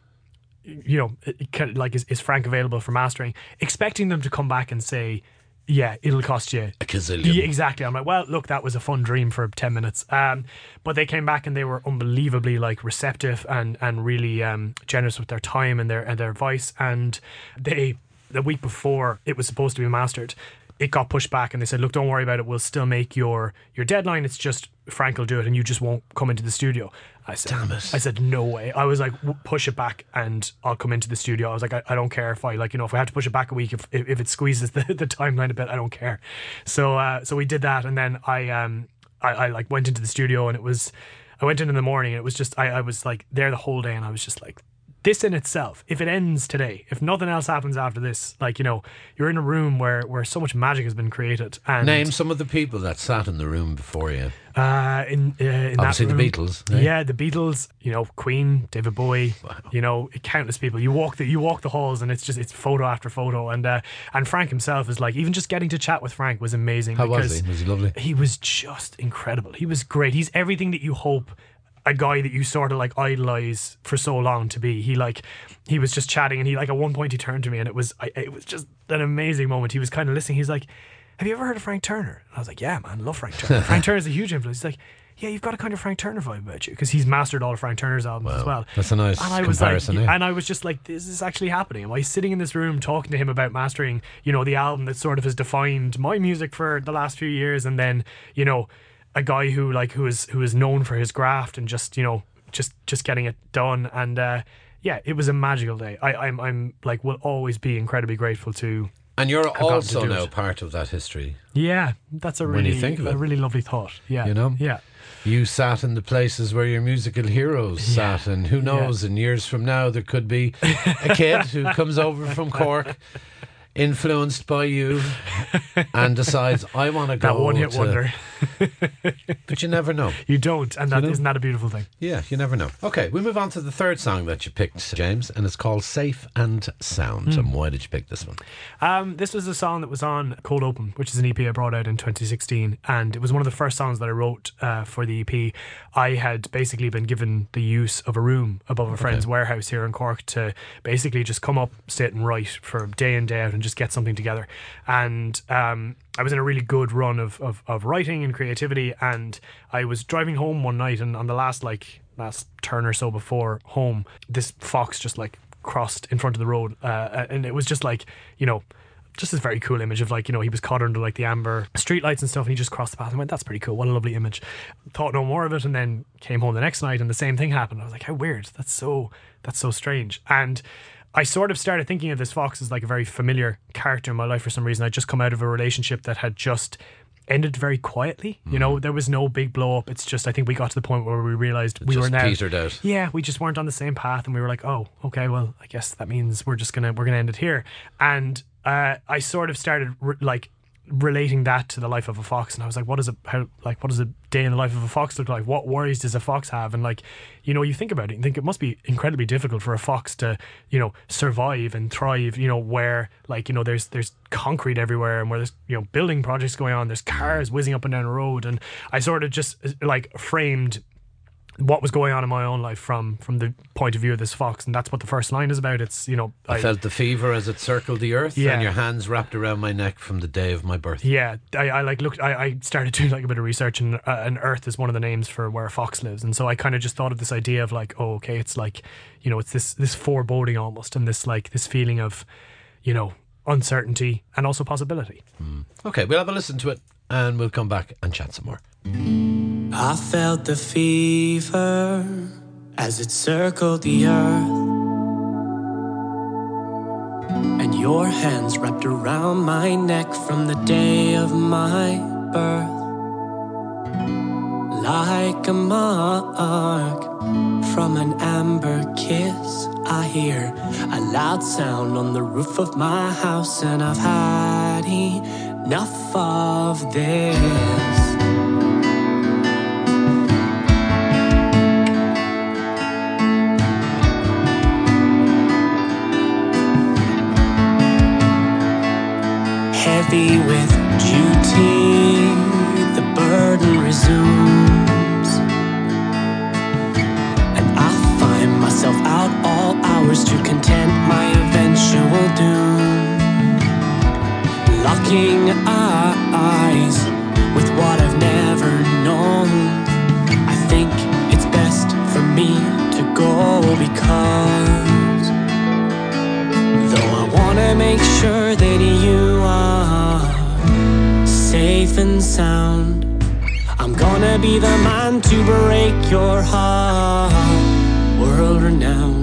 you know, can- like, is, is Frank available for mastering? Expecting them to come back and say, yeah, it'll cost you A gazillion. yeah, exactly. I'm like, well, look, that was a fun dream for ten minutes. Um, but they came back and they were unbelievably like receptive and and really um, generous with their time and their and their advice. And they the week before it was supposed to be mastered, it got pushed back, and they said, look, don't worry about it. We'll still make your your deadline. It's just Frank will do it, and you just won't come into the studio. I said, Damn it. I said, no way. I was like, push it back and I'll come into the studio. I was like, I, I don't care if I, like, you know, if we have to push it back a week, if, if, if it squeezes the, the timeline a bit, I don't care. So, uh, so we did that. And then I, um, I, I like went into the studio and it was, I went in in the morning and it was just, I, I was like there the whole day and I was just like, this in itself, if it ends today, if nothing else happens after this, like, you know, you're in a room where, where so much magic has been created. And Name some of the people that sat in the room before you. uh, in, uh, in Obviously, the Beatles. eh? Yeah, the Beatles. You know, Queen, David Bowie. You know, countless people. You walk the you walk the halls, and it's just it's photo after photo. And uh, and Frank himself is like even just getting to chat with Frank was amazing. How was he? Was he lovely? He was just incredible. He was great. He's everything that you hope a guy that you sort of like idolize for so long to be. He like he was just chatting, and he like at one point he turned to me, and it was I, it was just an amazing moment. He was kind of listening. He's like, "Have you ever heard of Frank Turner?" And I was like, "Yeah, man, love Frank Turner. Frank Turner's a huge influence." He's like. Yeah, you've got a kind of Frank Turner vibe about you because he's mastered all of Frank Turner's albums as well. That's a nice And I was comparison. like, eh? and I was just like, this is actually happening. Am I sitting in this room talking to him about mastering, you know, the album that sort of has defined my music for the last few years, and then, you know, a guy who like who is who is known for his graft and just you know just just getting it done, and uh, yeah, it was a magical day. I, I'm I'm like will always be incredibly grateful to. and you're also now it. part of that history. Yeah, that's a really a really lovely thought. Yeah, You know? yeah. You sat in the places where your musical heroes sat, and who knows, in years from now, there could be a kid who comes over from Cork, influenced by you, and decides, I want to go. That one hit to-" wonder. But you never know. You don't, and that know? not that a beautiful thing? Yeah, you never know. Okay, we move on to the third song that you picked, James, and it's called Safe and Sound. Hmm. And why did you pick this one? Um, this was a song that was on Cold Open, which is an EP I brought out in 2016, and it was one of the first songs that I wrote uh, for the EP. I had basically been given the use of a room above a friend's warehouse here in Cork to basically just come up, sit and write for day in day out, and just get something together. And um, I was in a really good run of, of of writing and creativity, and I was driving home one night, and on the last like last turn or so before home, this fox just like crossed in front of the road, uh, and it was just like you know just this very cool image of like you know he was caught under like the amber streetlights and stuff and he just crossed the path and went that's pretty cool. What a lovely image. Thought no more of it and then came home the next night and the same thing happened. I was like how weird. That's so that's so strange. And I sort of started thinking of this fox as like a very familiar character in my life for some reason. I'd just come out of a relationship that had just ended very quietly you know? Mm. There was no big blow up. It's just I think we got to the point where we realized we Just were now petered out. yeah, we just weren't on the same path, and we were like, oh, okay, well, I guess that means we're just gonna we're gonna end it here. And uh, I sort of started re- like relating that to the life of a fox, and I was like, what is a how like what does a day in the life of a fox look like? What worries does a fox have? And like, you know, you think about it, you think it must be incredibly difficult for a fox to you know survive and thrive. You know, where like you know there's there's concrete everywhere, and where there's you know building projects going on, there's cars whizzing up and down the road, and I sort of just like framed what was going on in my own life from from the point of view of this fox, and that's what the first line is about. It's you know I felt the fever as it circled the earth, Yeah. and your hands wrapped around my neck from the day of my birth. Yeah, I, I like looked. I, I started doing like a bit of research, and uh, and Earth is one of the names for where a fox lives, and so I kind of just thought of this idea of like, oh, okay, it's like, you know, it's this this foreboding almost, and this like this feeling of, you know, uncertainty and also possibility. Okay, we'll have a listen to it, and we'll come back and chat some more. I felt the fever as it circled the earth. And your hands wrapped around my neck from the day of my birth. Like a mark from an amber kiss, I hear a loud sound on the roof of my house, and I've had enough of this. With duty, the burden resumes. Be the man to break your heart, world renowned.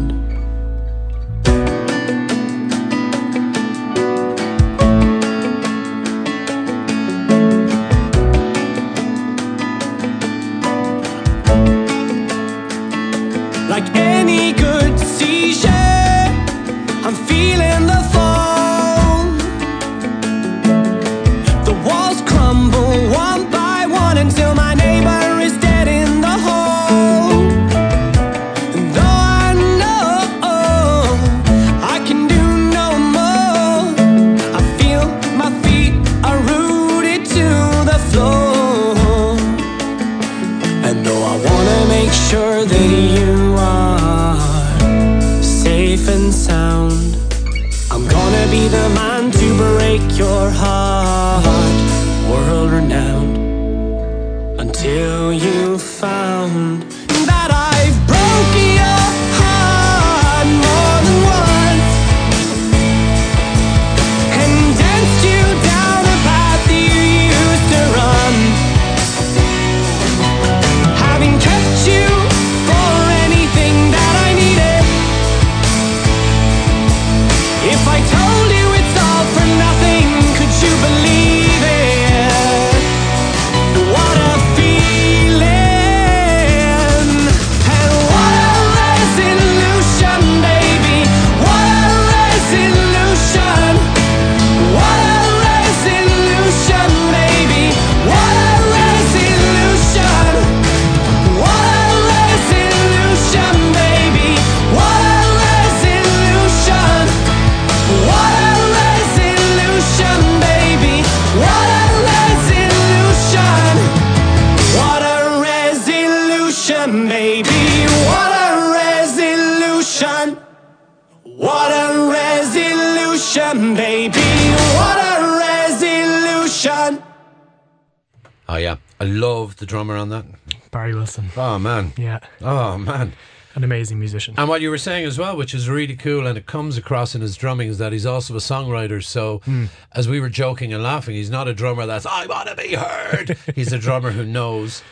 The drummer on that. Barry Wilson, Oh man, yeah, oh man. an amazing musician. And what you were saying as well, which is really cool, and it comes across in his drumming, is that he's also a songwriter. So, Hmm. as we were joking and laughing, he's not a drummer that's "I want to be heard." he's a drummer who knows.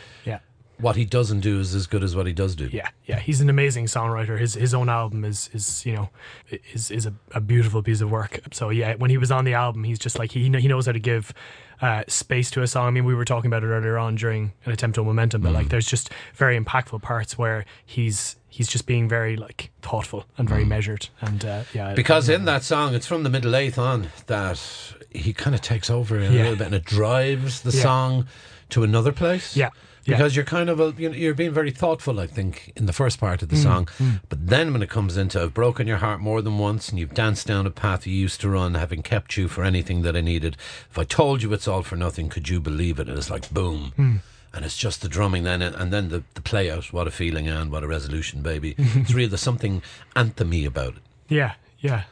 What he doesn't do is as good as what he does do. Yeah, yeah, he's an amazing songwriter. His his own album is is you know is is a, a beautiful piece of work. So yeah, when he was on the album, he's just like he he knows how to give uh, space to a song. I mean, we were talking about it earlier on during an attempt to momentum, but like there's just very impactful parts where he's he's just being very like thoughtful and very measured. And uh, yeah, Because in that song, it's from the middle eighth on that he kind of takes over a Yeah. little bit and it drives the Yeah. song to another place. Yeah. Yeah. Because you're kind of a, you know, you're being very thoughtful, I think, in the first part Mm, of the song. But then when it comes into I've broken your heart more than once and you've danced down a path you used to run, having kept you for anything that I needed. If I told you it's all for nothing, could you believe it? And it's like boom. Mm. and it's just the drumming then, and, and then the, the play out. What a feeling and what a resolution, baby. it's real. There's something anthemy about it. Yeah, yeah.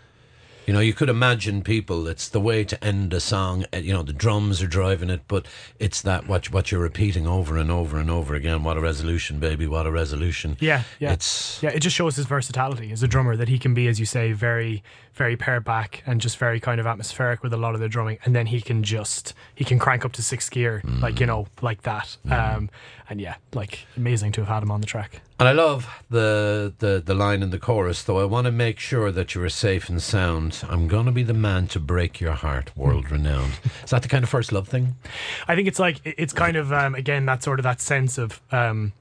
You know, you could imagine people. It's the way to end a song. uh, You know, the drums are driving it, but it's that what what you're repeating over and over and over again. What a resolution, baby! What a resolution. Yeah, yeah. It's Yeah, it just shows his versatility as a drummer that he can be, as you say, very, very pared back and just very kind of atmospheric with a lot of the drumming, and then he can just he can crank up to sixth gear, like you know, like that. Um, and yeah, like amazing to have had him on the track. And I love the, the, the line in the chorus, though I want to make sure that you are safe and sound. I'm going to be the man to break your heart, world renowned. Is that the kind of first love thing? I think it's like it's kind of um, again that sort of that sense of um,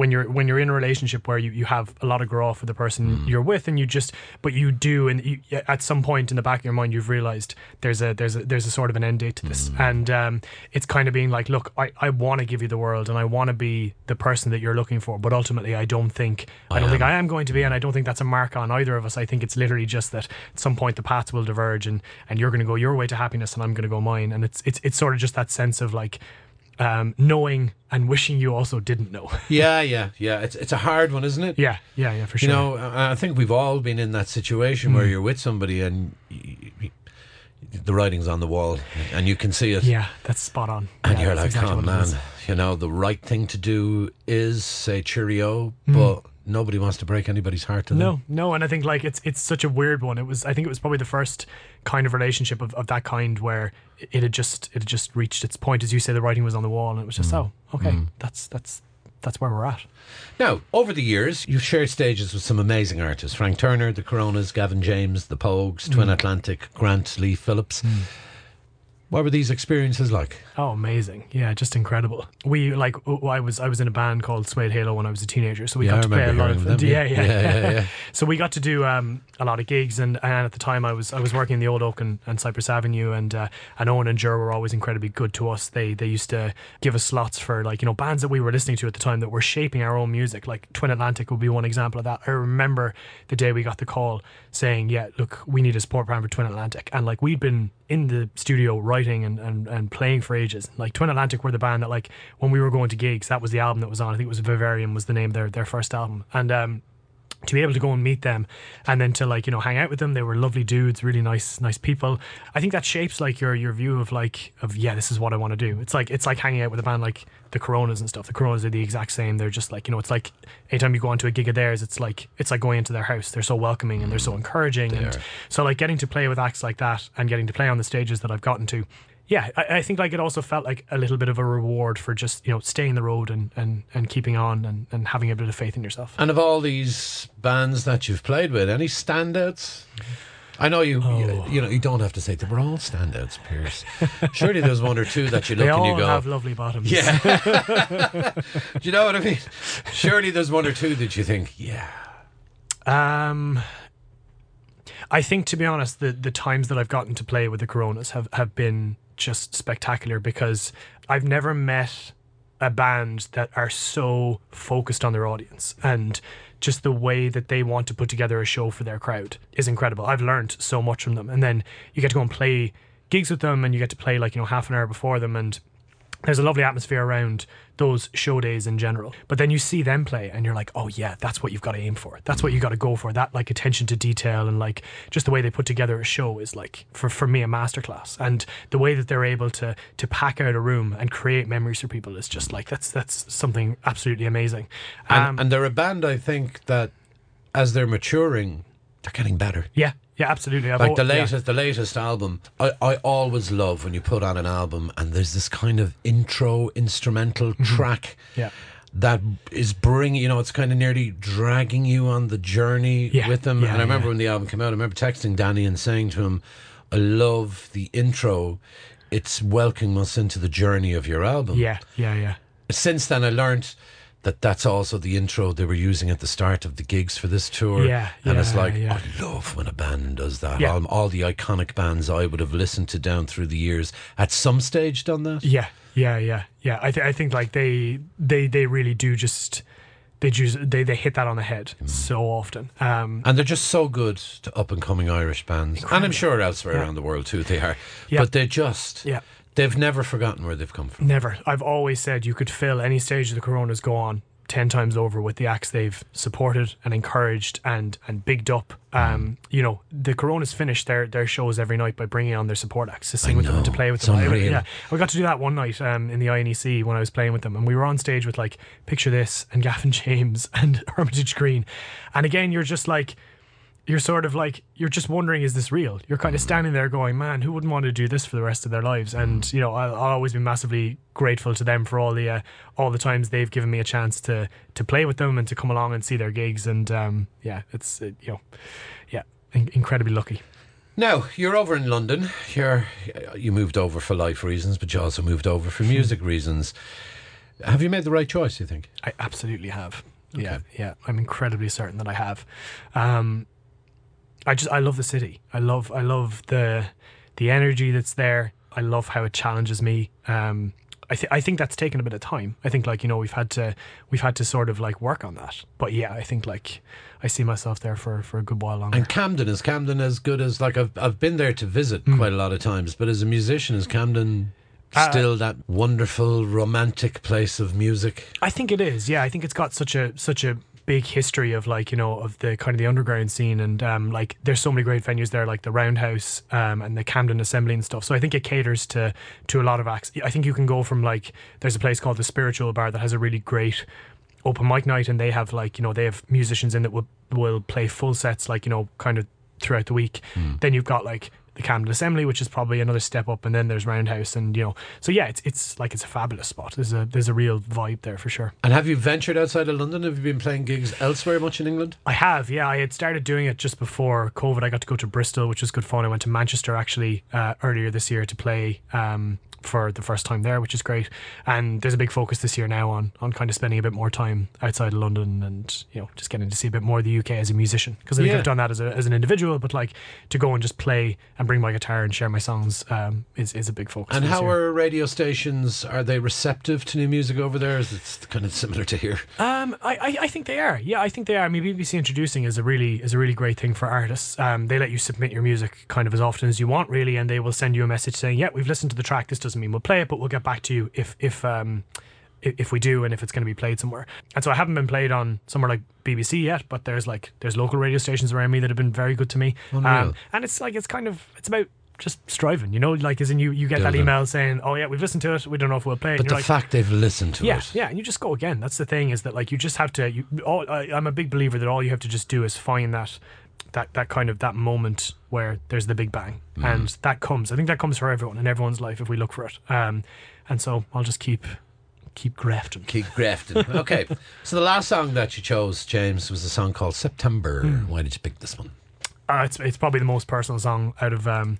when you're when you're in a relationship where you, you have a lot of grow for the person you're with, and you just but you do, and you, at some point in the back of your mind you've realized there's a there's a there's a sort of an end date to this, and um, it's kind of being like, look, I, I want to give you the world, and I want to be the person that you're looking for, but ultimately I don't think I, don't think I am going to be, and I don't think that's a mark on either of us. I think it's literally just that at some point the paths will diverge, and and you're going to go your way to happiness, and I'm going to go mine, and it's it's it's sort of just that sense of like um, knowing and wishing you also didn't know. Yeah, yeah, yeah. It's it's a hard one, isn't it? yeah, yeah, yeah, for sure. You know, I think we've all been in that situation where you're with somebody and the writing's on the wall and you can see it. yeah, that's spot on. And Yeah, you're like, exactly oh man, you know, the right thing to do is say cheerio, Mm. but nobody wants to break anybody's heart to them. No, no, and I think like it's it's such a weird one. It was I think it was probably the first kind of relationship of, of that kind where it had just it had just reached its point, as you say, the writing was on the wall, and it was Mm. just oh, okay, that's that's that's where we're at. Now, over the years, you've shared stages with some amazing artists Frank Turner, the Coronas, Gavin James, the Pogues, Twin Mm. Atlantic, Grant Lee Phillips. What were these experiences like? Oh, amazing! Yeah, just incredible. We like I was I was in a band called Suede Halo when I was a teenager, so we Yeah, got to play a lot of them, yeah, yeah. yeah, Yeah, yeah, yeah. So we got to do um, a lot of gigs, and, and at the time I was I was working in the Old Oak and, and Cypress Avenue, and uh, and Owen and Jer were always incredibly good to us. They they used to give us slots for like you know bands that we were listening to at the time that were shaping our own music. Like Twin Atlantic would be one example of that. I remember the day we got the call saying, "Yeah, look, we need a support band for Twin Atlantic," and like we'd been in the studio writing and, and, and playing for ages. Like Twin Atlantic were the band that like when we were going to gigs, that was the album that was on. I think it was Vivarium was the name of their their first album, and um, to be able to go and meet them and then to like you know hang out with them. They were lovely dudes really nice nice people. I think that shapes like your your view of like of yeah this is what i want to do. It's like it's like hanging out with a band like the coronas and stuff. The coronas are the exact same. They're just like you know it's like anytime you go onto a gig of theirs it's like it's like going into their house. They're so welcoming and they're so mm. encouraging and are. so like getting to play with acts like that and getting to play on the stages that i've gotten to yeah, I, I think like it also felt like a little bit of a reward for just you know staying the road and, and, and keeping on and, and having a bit of faith in yourself. And of all these bands that you've played with, any standouts? I know you, Oh. you, you know, you don't have to say they were all standouts, Pierce. Surely there's one or two that you They look and you go, have lovely bottoms. yeah. Do you know what I mean? Surely there's one or two that you think, yeah. Um, I think to be honest, the the times that I've gotten to play with the Coronas have have been just spectacular because I've never met a band that are so focused on their audience and just the way that they want to put together a show for their crowd is incredible. I've learned so much from them, and then you get to go and play gigs with them, and you get to play like you know half an hour before them, and there's a lovely atmosphere around those show days in general. But then you see them play and you're like, oh yeah, that's what you've got to aim for. That's what you've got to go for. That like attention to detail and like just the way they put together a show is like for, for me a masterclass. And the way that they're able to to pack out a room and create memories for people is just like that's that's something absolutely amazing. And, Um, and they're a band, I think, that as they're maturing, they're getting better. yeah, yeah, absolutely. I've Like the yeah. latest, the latest album, I, I always love when you put on an album and there's this kind of intro instrumental track Mm-hmm. Yeah. that is bringing, you know, it's kind of nearly dragging you on the journey Yeah, with them. yeah, and I remember yeah. when the album came out, I remember texting Danny and saying to him, I love the intro. It's welcoming us into the journey of your album. Yeah, yeah, yeah. Since then, I learned that that's also the intro they were using at the start of the gigs for this tour. Yeah, and it's like yeah. I love when a band does that. Yeah. All, all the iconic bands I would have listened to down through the years at some stage done that. Yeah, yeah, yeah, yeah. I, th- I think like they they they really do just they just they they hit that on the head so often. Um, And they're just so good to up and coming Irish bands. And I'm sure elsewhere around the world too they are. Yeah. But they're just Yeah. They've never forgotten where they've come from. Never. I've always said you could fill any stage of the Coronas go on ten times over with the acts they've supported and encouraged and and bigged up. Um, you know, the Coronas finish their their shows every night by bringing on their support acts to sing with them to play with It's them. I- unreal. yeah, we got to do that one night um, in the INEC when I was playing with them, and we were on stage with like Picture This and Gavin James and Hermitage Green, and again you're just like you're sort of like you're just wondering is this real you're kind of standing there going man who wouldn't want to do this for the rest of their lives and you know I'll, I'll always be massively grateful to them for all the uh, all the times they've given me a chance to to play with them and to come along and see their gigs and um, yeah it's uh, you know yeah in- incredibly lucky Now, you're over in London. You're you moved over for life reasons, but you also moved over for music reasons. Have you made the right choice, you think? I absolutely have. Yeah, yeah. I'm incredibly certain that I have. Um, I just I love the city. I love I love the the energy that's there. I love how it challenges me. Um, I th- I think that's taken a bit of time. I think like you know we've had to we've had to sort of like work on that. But yeah, I think like I see myself there for for a good while longer. And Camden is Camden as good as like I've I've been there to visit Hmm. quite a lot of times, but as a musician, is Camden Uh, still that wonderful romantic place of music? I think it is. Yeah, I think it's got such a such a big history of like you know of the kind of the underground scene and um like there's so many great venues there like the Roundhouse um and the Camden Assembly and stuff. So I think it caters to to a lot of acts. I think you can go from like there's a place called the Spiritual Bar that has a really great open mic night and they have like you know they have musicians in that will will play full sets like you know kind of throughout the week. Then you've got like the Camden Assembly, which is probably another step up, and then there's Roundhouse, and you know, so yeah, it's it's like it's a fabulous spot. There's a there's a real vibe there for sure. And have you ventured outside of London? Have you been playing gigs elsewhere much in England? I have, yeah. I had started doing it just before COVID. I got to go to Bristol, which was good fun. I went to Manchester actually uh, earlier this year to play um, for the first time there, which is great. And there's a big focus this year now on on kind of spending a bit more time outside of London and you know just getting to see a bit more of the UK as a musician because I think Yeah. I've done that as, a, as an individual, but like to go and just play and bring my guitar and share my songs um, is is a big focus. And how year. are radio stations? Are they receptive to new music over there? Is it kind of similar to here? Um, I, I, I think they are. Yeah, I think they are. I mean, BBC Introducing is a really is a really great thing for artists. Um, they let you submit your music kind of as often as you want, really, and they will send you a message saying, "Yeah, we've listened to the track. This doesn't mean we'll play it, but we'll get back to you if if um if we do and if it's going to be played somewhere." And so I haven't been played on somewhere like BBC yet, but there's like there's local radio stations around me that have been very good to me. Um, and it's like it's kind of it's about just striving, you know, like as in you you get that email saying, "Oh yeah, we've listened to it. We don't know if we'll play it." But the like, fact they've listened to yeah, it. yeah, and you just go again. That's the thing is that like you just have to. You, all, I, I'm a big believer that all you have to just do is find that that that kind of that moment where there's the big bang, and that comes. I think that comes for everyone in everyone's life if we look for it. Um, and so I'll just keep keep grafting. Keep grafting. Okay. so the last song that you chose, James, was a song called September. Why did you pick this one? Uh, it's it's probably the most personal song out of um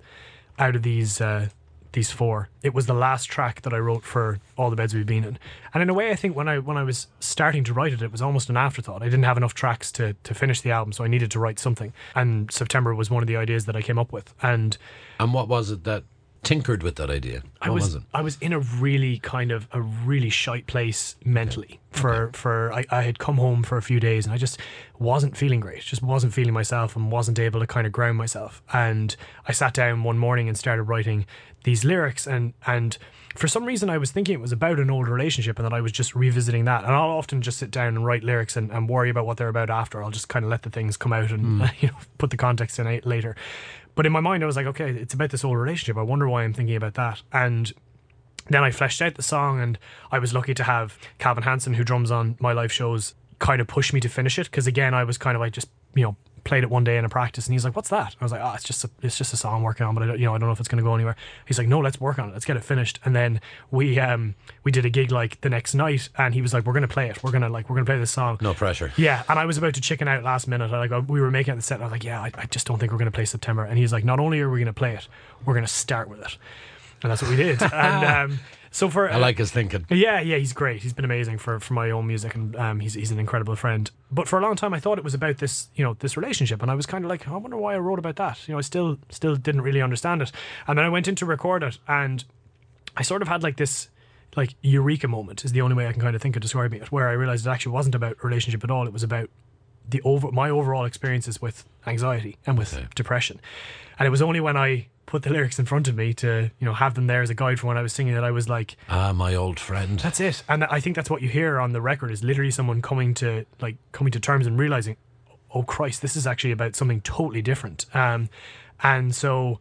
out of these uh these four. It was the last track that I wrote for all the beds we've been in. And in a way I think when I when I was starting to write it it was almost an afterthought. I didn't have enough tracks to to finish the album so I needed to write something. And September was one of the ideas that I came up with. And And what was it that tinkered with that idea? What I was, was? I was in a really kind of a really shite place mentally for for I, I had come home for a few days and I just wasn't feeling great just wasn't feeling myself and wasn't able to kind of ground myself and I sat down one morning and started writing these lyrics and and for some reason I was thinking it was about an old relationship and that I was just revisiting that. And I'll often just sit down and write lyrics and, and worry about what they're about after. I'll just kind of let the things come out and hmm. you know put the context in it later. But in my mind I was like okay it's about this old relationship. I wonder why I'm thinking about that. And then I fleshed out the song, and I was lucky to have Calvin Hansen, who drums on my live shows, kind of push me to finish it. Because again, I was kind of like just you know played it one day in a practice, and he's like, "What's that?" I was like, "Oh, it's just a, it's just a song I'm working on, but I don't, you know I don't know if it's going to go anywhere." He's like, "No, let's work on it. Let's get it finished." And then we um we did a gig like the next night, and he was like, "We're going to play it. We're gonna like we're gonna play this song." No pressure. Yeah, and I was about to chicken out last minute. I, like we were making it the set, and I was like, "Yeah, I, I just don't think we're going to play September." And he's like, "Not only are we going to play it, we're going to start with it," and that's what we did. and um, so for I like his thinking. yeah, yeah, he's great. He's been amazing for, for my own music, and um, he's he's an incredible friend. But for a long time, I thought it was about this, you know, this relationship, and I was kind of like, I wonder why I wrote about that. You know, I still still didn't really understand it. And then I went in to record it, and I sort of had like this like eureka moment is the only way I can kind of think of describing it, where I realized it actually wasn't about relationship at all. It was about the over my overall experiences with anxiety and with Okay. depression. And it was only when I put the lyrics in front of me to, you know, have them there as a guide for when I was singing that I was like, Ah, my old friend. that's it. And I think that's what you hear on the record is literally someone coming to like coming to terms and realizing, oh Christ, this is actually about something totally different. Um, and so,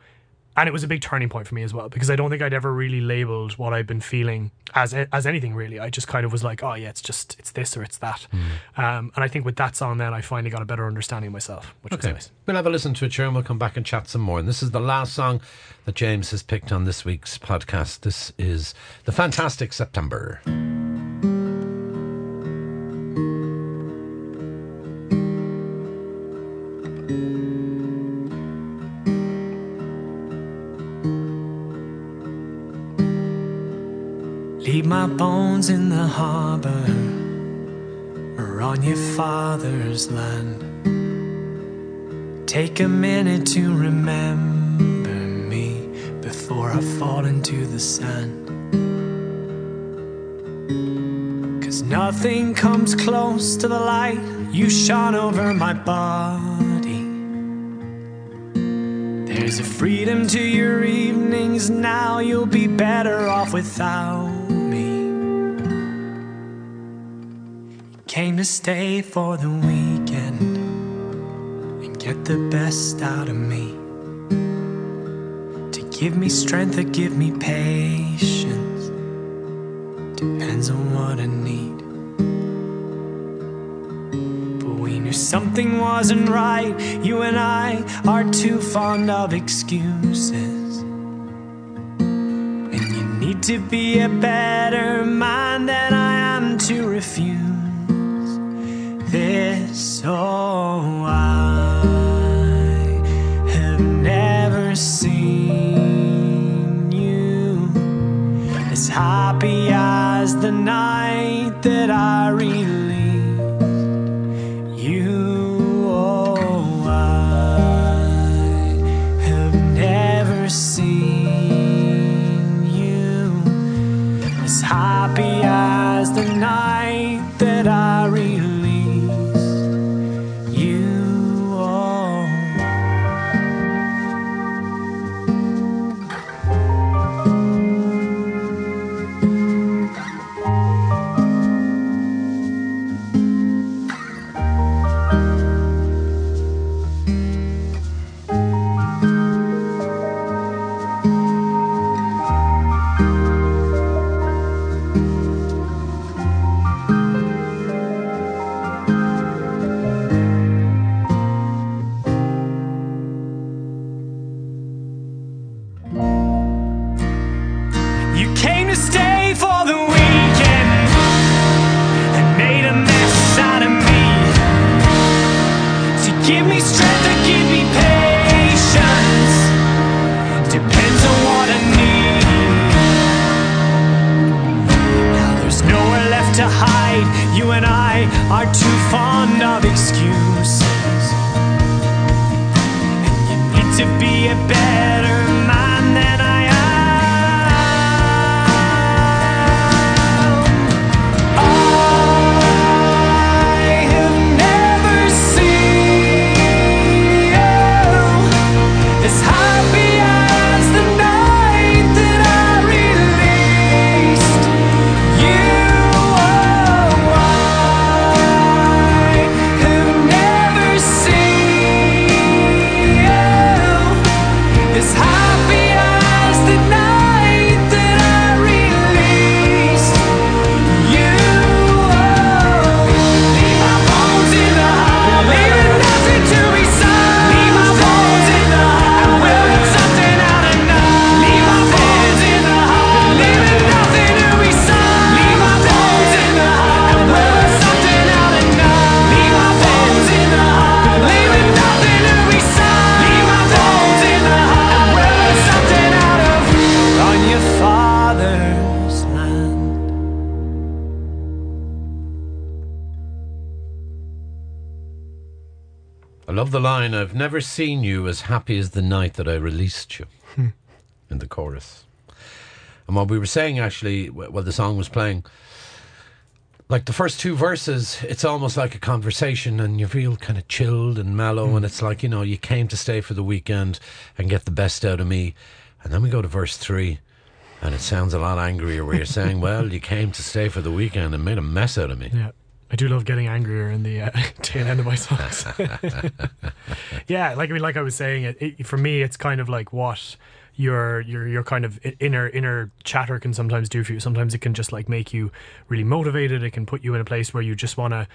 and it was a big turning point for me as well because I don't think I'd ever really labeled what I'd been feeling as as anything really. I just kind of was like, oh yeah, it's just it's this or it's that. Um, and I think with that song, then I finally got a better understanding of myself, which Okay. was nice. We'll have a listen to it, sure, and we'll come back and chat some more. And this is the last song that James has picked on this week's podcast. This is The Fantastic September. My bones in the harbor or on your father's land. Take a minute to remember me before I fall into the sand. Cause nothing comes close to the light you shone over my body. There's a freedom to your evenings now, you'll be better off without Came to stay for the weekend and get the best out of me. To give me strength or give me patience, depends on what I need. But we knew something wasn't right. You and I are too fond of excuses. And you need to be a better man than I am to refuse this. Oh, I have never seen you as happy never seen you as happy as the night that I released you hmm. in the chorus. And what we were saying actually, while the song was playing, like the first two verses, it's almost like a conversation, and you feel kind of chilled and mellow, hmm. and it's like you know you came to stay for the weekend and get the best out of me, and then we go to verse three, and it sounds a lot angrier, where you're saying, "Well, you came to stay for the weekend and made a mess out of me." Yeah. I do love getting angrier in the uh, tail end of my songs. yeah, like I mean, like I was saying, it, it for me, it's kind of like what your your your kind of inner inner chatter can sometimes do for you. Sometimes it can just like make you really motivated. It can put you in a place where you just want to,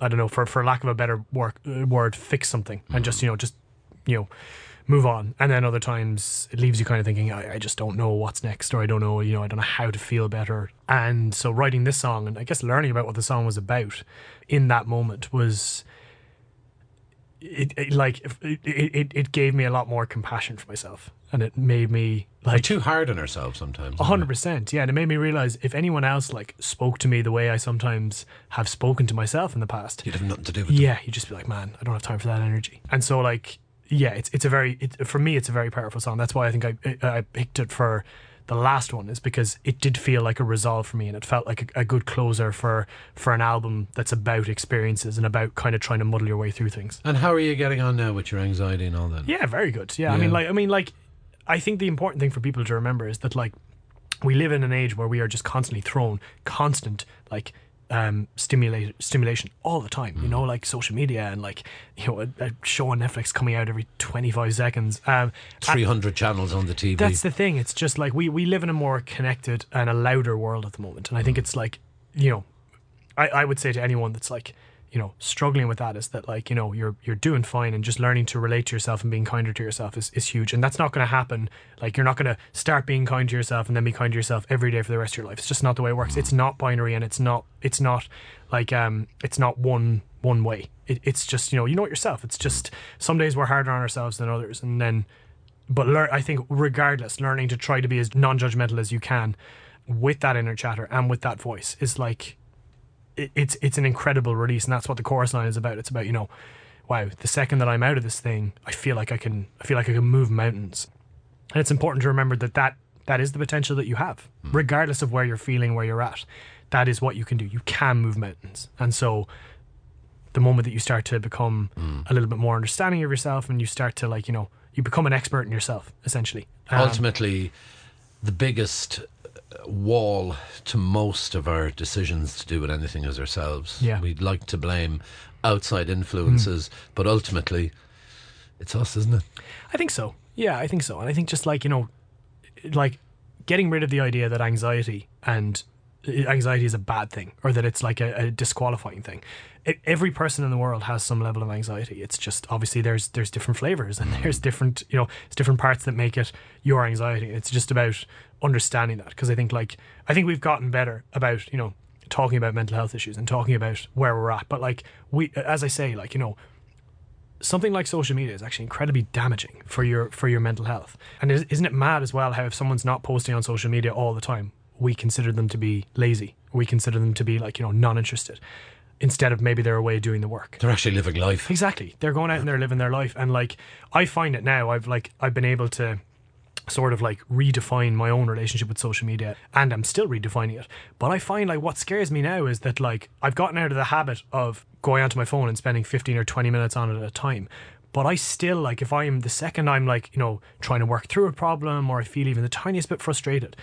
I don't know, for for lack of a better work, uh, word, fix something and just you know just you know move on. And then other times it leaves you kind of thinking, I, I just don't know what's next, or I don't know, you know, I don't know how to feel better. And so writing this song and I guess learning about what the song was about in that moment was. It, it like it, it it gave me a lot more compassion for myself, and it made me We're like too hard on ourselves sometimes. a hundred percent, yeah. And it made me realize if anyone else like spoke to me the way I sometimes have spoken to myself in the past, You'd have nothing to do with it. yeah, you'd just be like, man, I don't have time for that energy. And so like, yeah, it's it's a very it, for me it's a very powerful song. That's why I think I I picked it for the last one is because it did feel like a resolve for me and it felt like a, a good closer for for an album that's about experiences and about kind of trying to muddle your way through things. And how are you getting on now with your anxiety and all that? Yeah, very good. Yeah, I mean like I mean like I think the important thing for people to remember is that like we live in an age where we are just constantly thrown constant like um stimulate stimulation all the time you know like social media and like you know a, a show on netflix coming out every 25 seconds um Three hundred channels on the TV. that's the thing it's just like we we live in a more connected and a louder world at the moment and i think it's like you know I, I would say to anyone that's like you know struggling with that is that like you know you're you're doing fine and just learning to relate to yourself and being kinder to yourself is, is huge. And that's not going to happen. Like you're not going to start being kind to yourself and then be kind to yourself every day for the rest of your life. It's just not the way it works. It's not binary and it's not it's not like um it's not one one way. It, it's just you know you know it yourself. It's just some days we're harder on ourselves than others and then but learn i think regardless learning to try to be as non-judgmental as you can with that inner chatter and with that voice is like it's it's an incredible release and that's what the chorus line is about. It's about you know wow the second that i'm out of this thing i feel like i can i feel like i can move mountains. And it's important to remember that that that is the potential that you have. Regardless of where you're feeling where you're at that is what you can do. You can move mountains. And so the moment that you start to become a little bit more understanding of yourself and you start to like you know you become an expert in yourself essentially. Um, Ultimately, the biggest wall to most of our decisions to do with anything as ourselves. Yeah. We'd like to blame outside influences, hmm. but ultimately, it's us, isn't it? I think so. Yeah, I think so. And I think just like, you know, like getting rid of the idea that anxiety and anxiety is a bad thing or that it's like a, a disqualifying thing. E- Every person in the world has some level of anxiety. It's just obviously there's there's different flavors and mm. there's different, you know, it's different parts that make it your anxiety. It's just about understanding that because I think like I think we've gotten better about, you know, talking about mental health issues and talking about where we're at. But like we as I say, like, you know, something like social media is actually incredibly damaging for your for your mental health. And isn't it mad as well how if someone's not posting on social media all the time, we consider them to be lazy. We consider them to be like you know non-interested, instead of maybe they're away doing the work. They're actually living life. Exactly, they're going out and they're living their life. And like I find it now, I've like I've been able to sort of like redefine my own relationship with social media and I'm still redefining it. But I find like what scares me now is that like I've gotten out of the habit of going onto my phone and spending 15 or 20 minutes on it at a time. But I still like if I'm the second I'm like, you know, trying to work through a problem or I feel even the tiniest bit frustrated,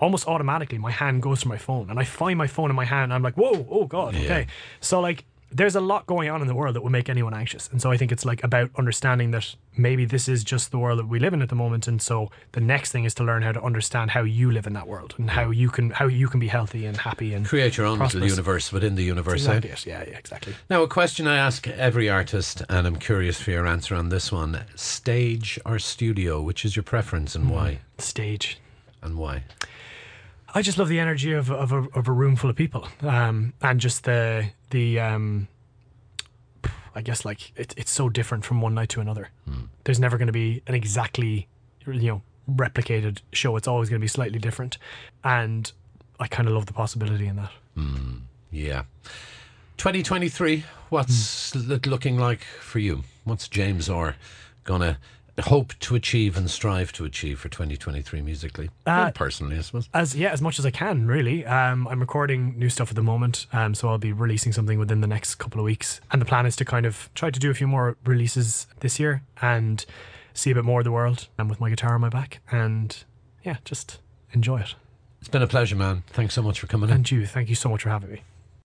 almost automatically my hand goes to my phone and I find my phone in my hand and I'm like, whoa, oh God, okay. So like there's a lot going on in the world that will make anyone anxious. And so I think it's like about understanding that maybe this is just the world that we live in at the moment. And so the next thing is to learn how to understand how you live in that world and how you can how you can be healthy and happy and Create your own little universe within the universe. eh? Exactly it. Yeah, yeah, exactly. Now, a question I ask every artist, and I'm curious for your answer on this one: stage or studio? Which is your preference, and why? Stage. And why? I just love the energy of of a, of a room full of people, um, and just the the um, I guess like it, it's so different from one night to another. There's never going to be an exactly you know replicated show. It's always going to be slightly different, and I kind of love the possibility in that. Yeah. 2023, what's it looking like for you? What's James Orr going to hope to achieve and strive to achieve for 2023 musically? Uh, and personally, I suppose. As yeah, as much as I can, really. Um, I'm recording new stuff at the moment, um, so I'll be releasing something within the next couple of weeks. And the plan is to kind of try to do a few more releases this year and see a bit more of the world. And with my guitar on my back, and yeah, just enjoy it. It's been a pleasure, man. Thanks so much for coming in. And you, thank you so much for having me.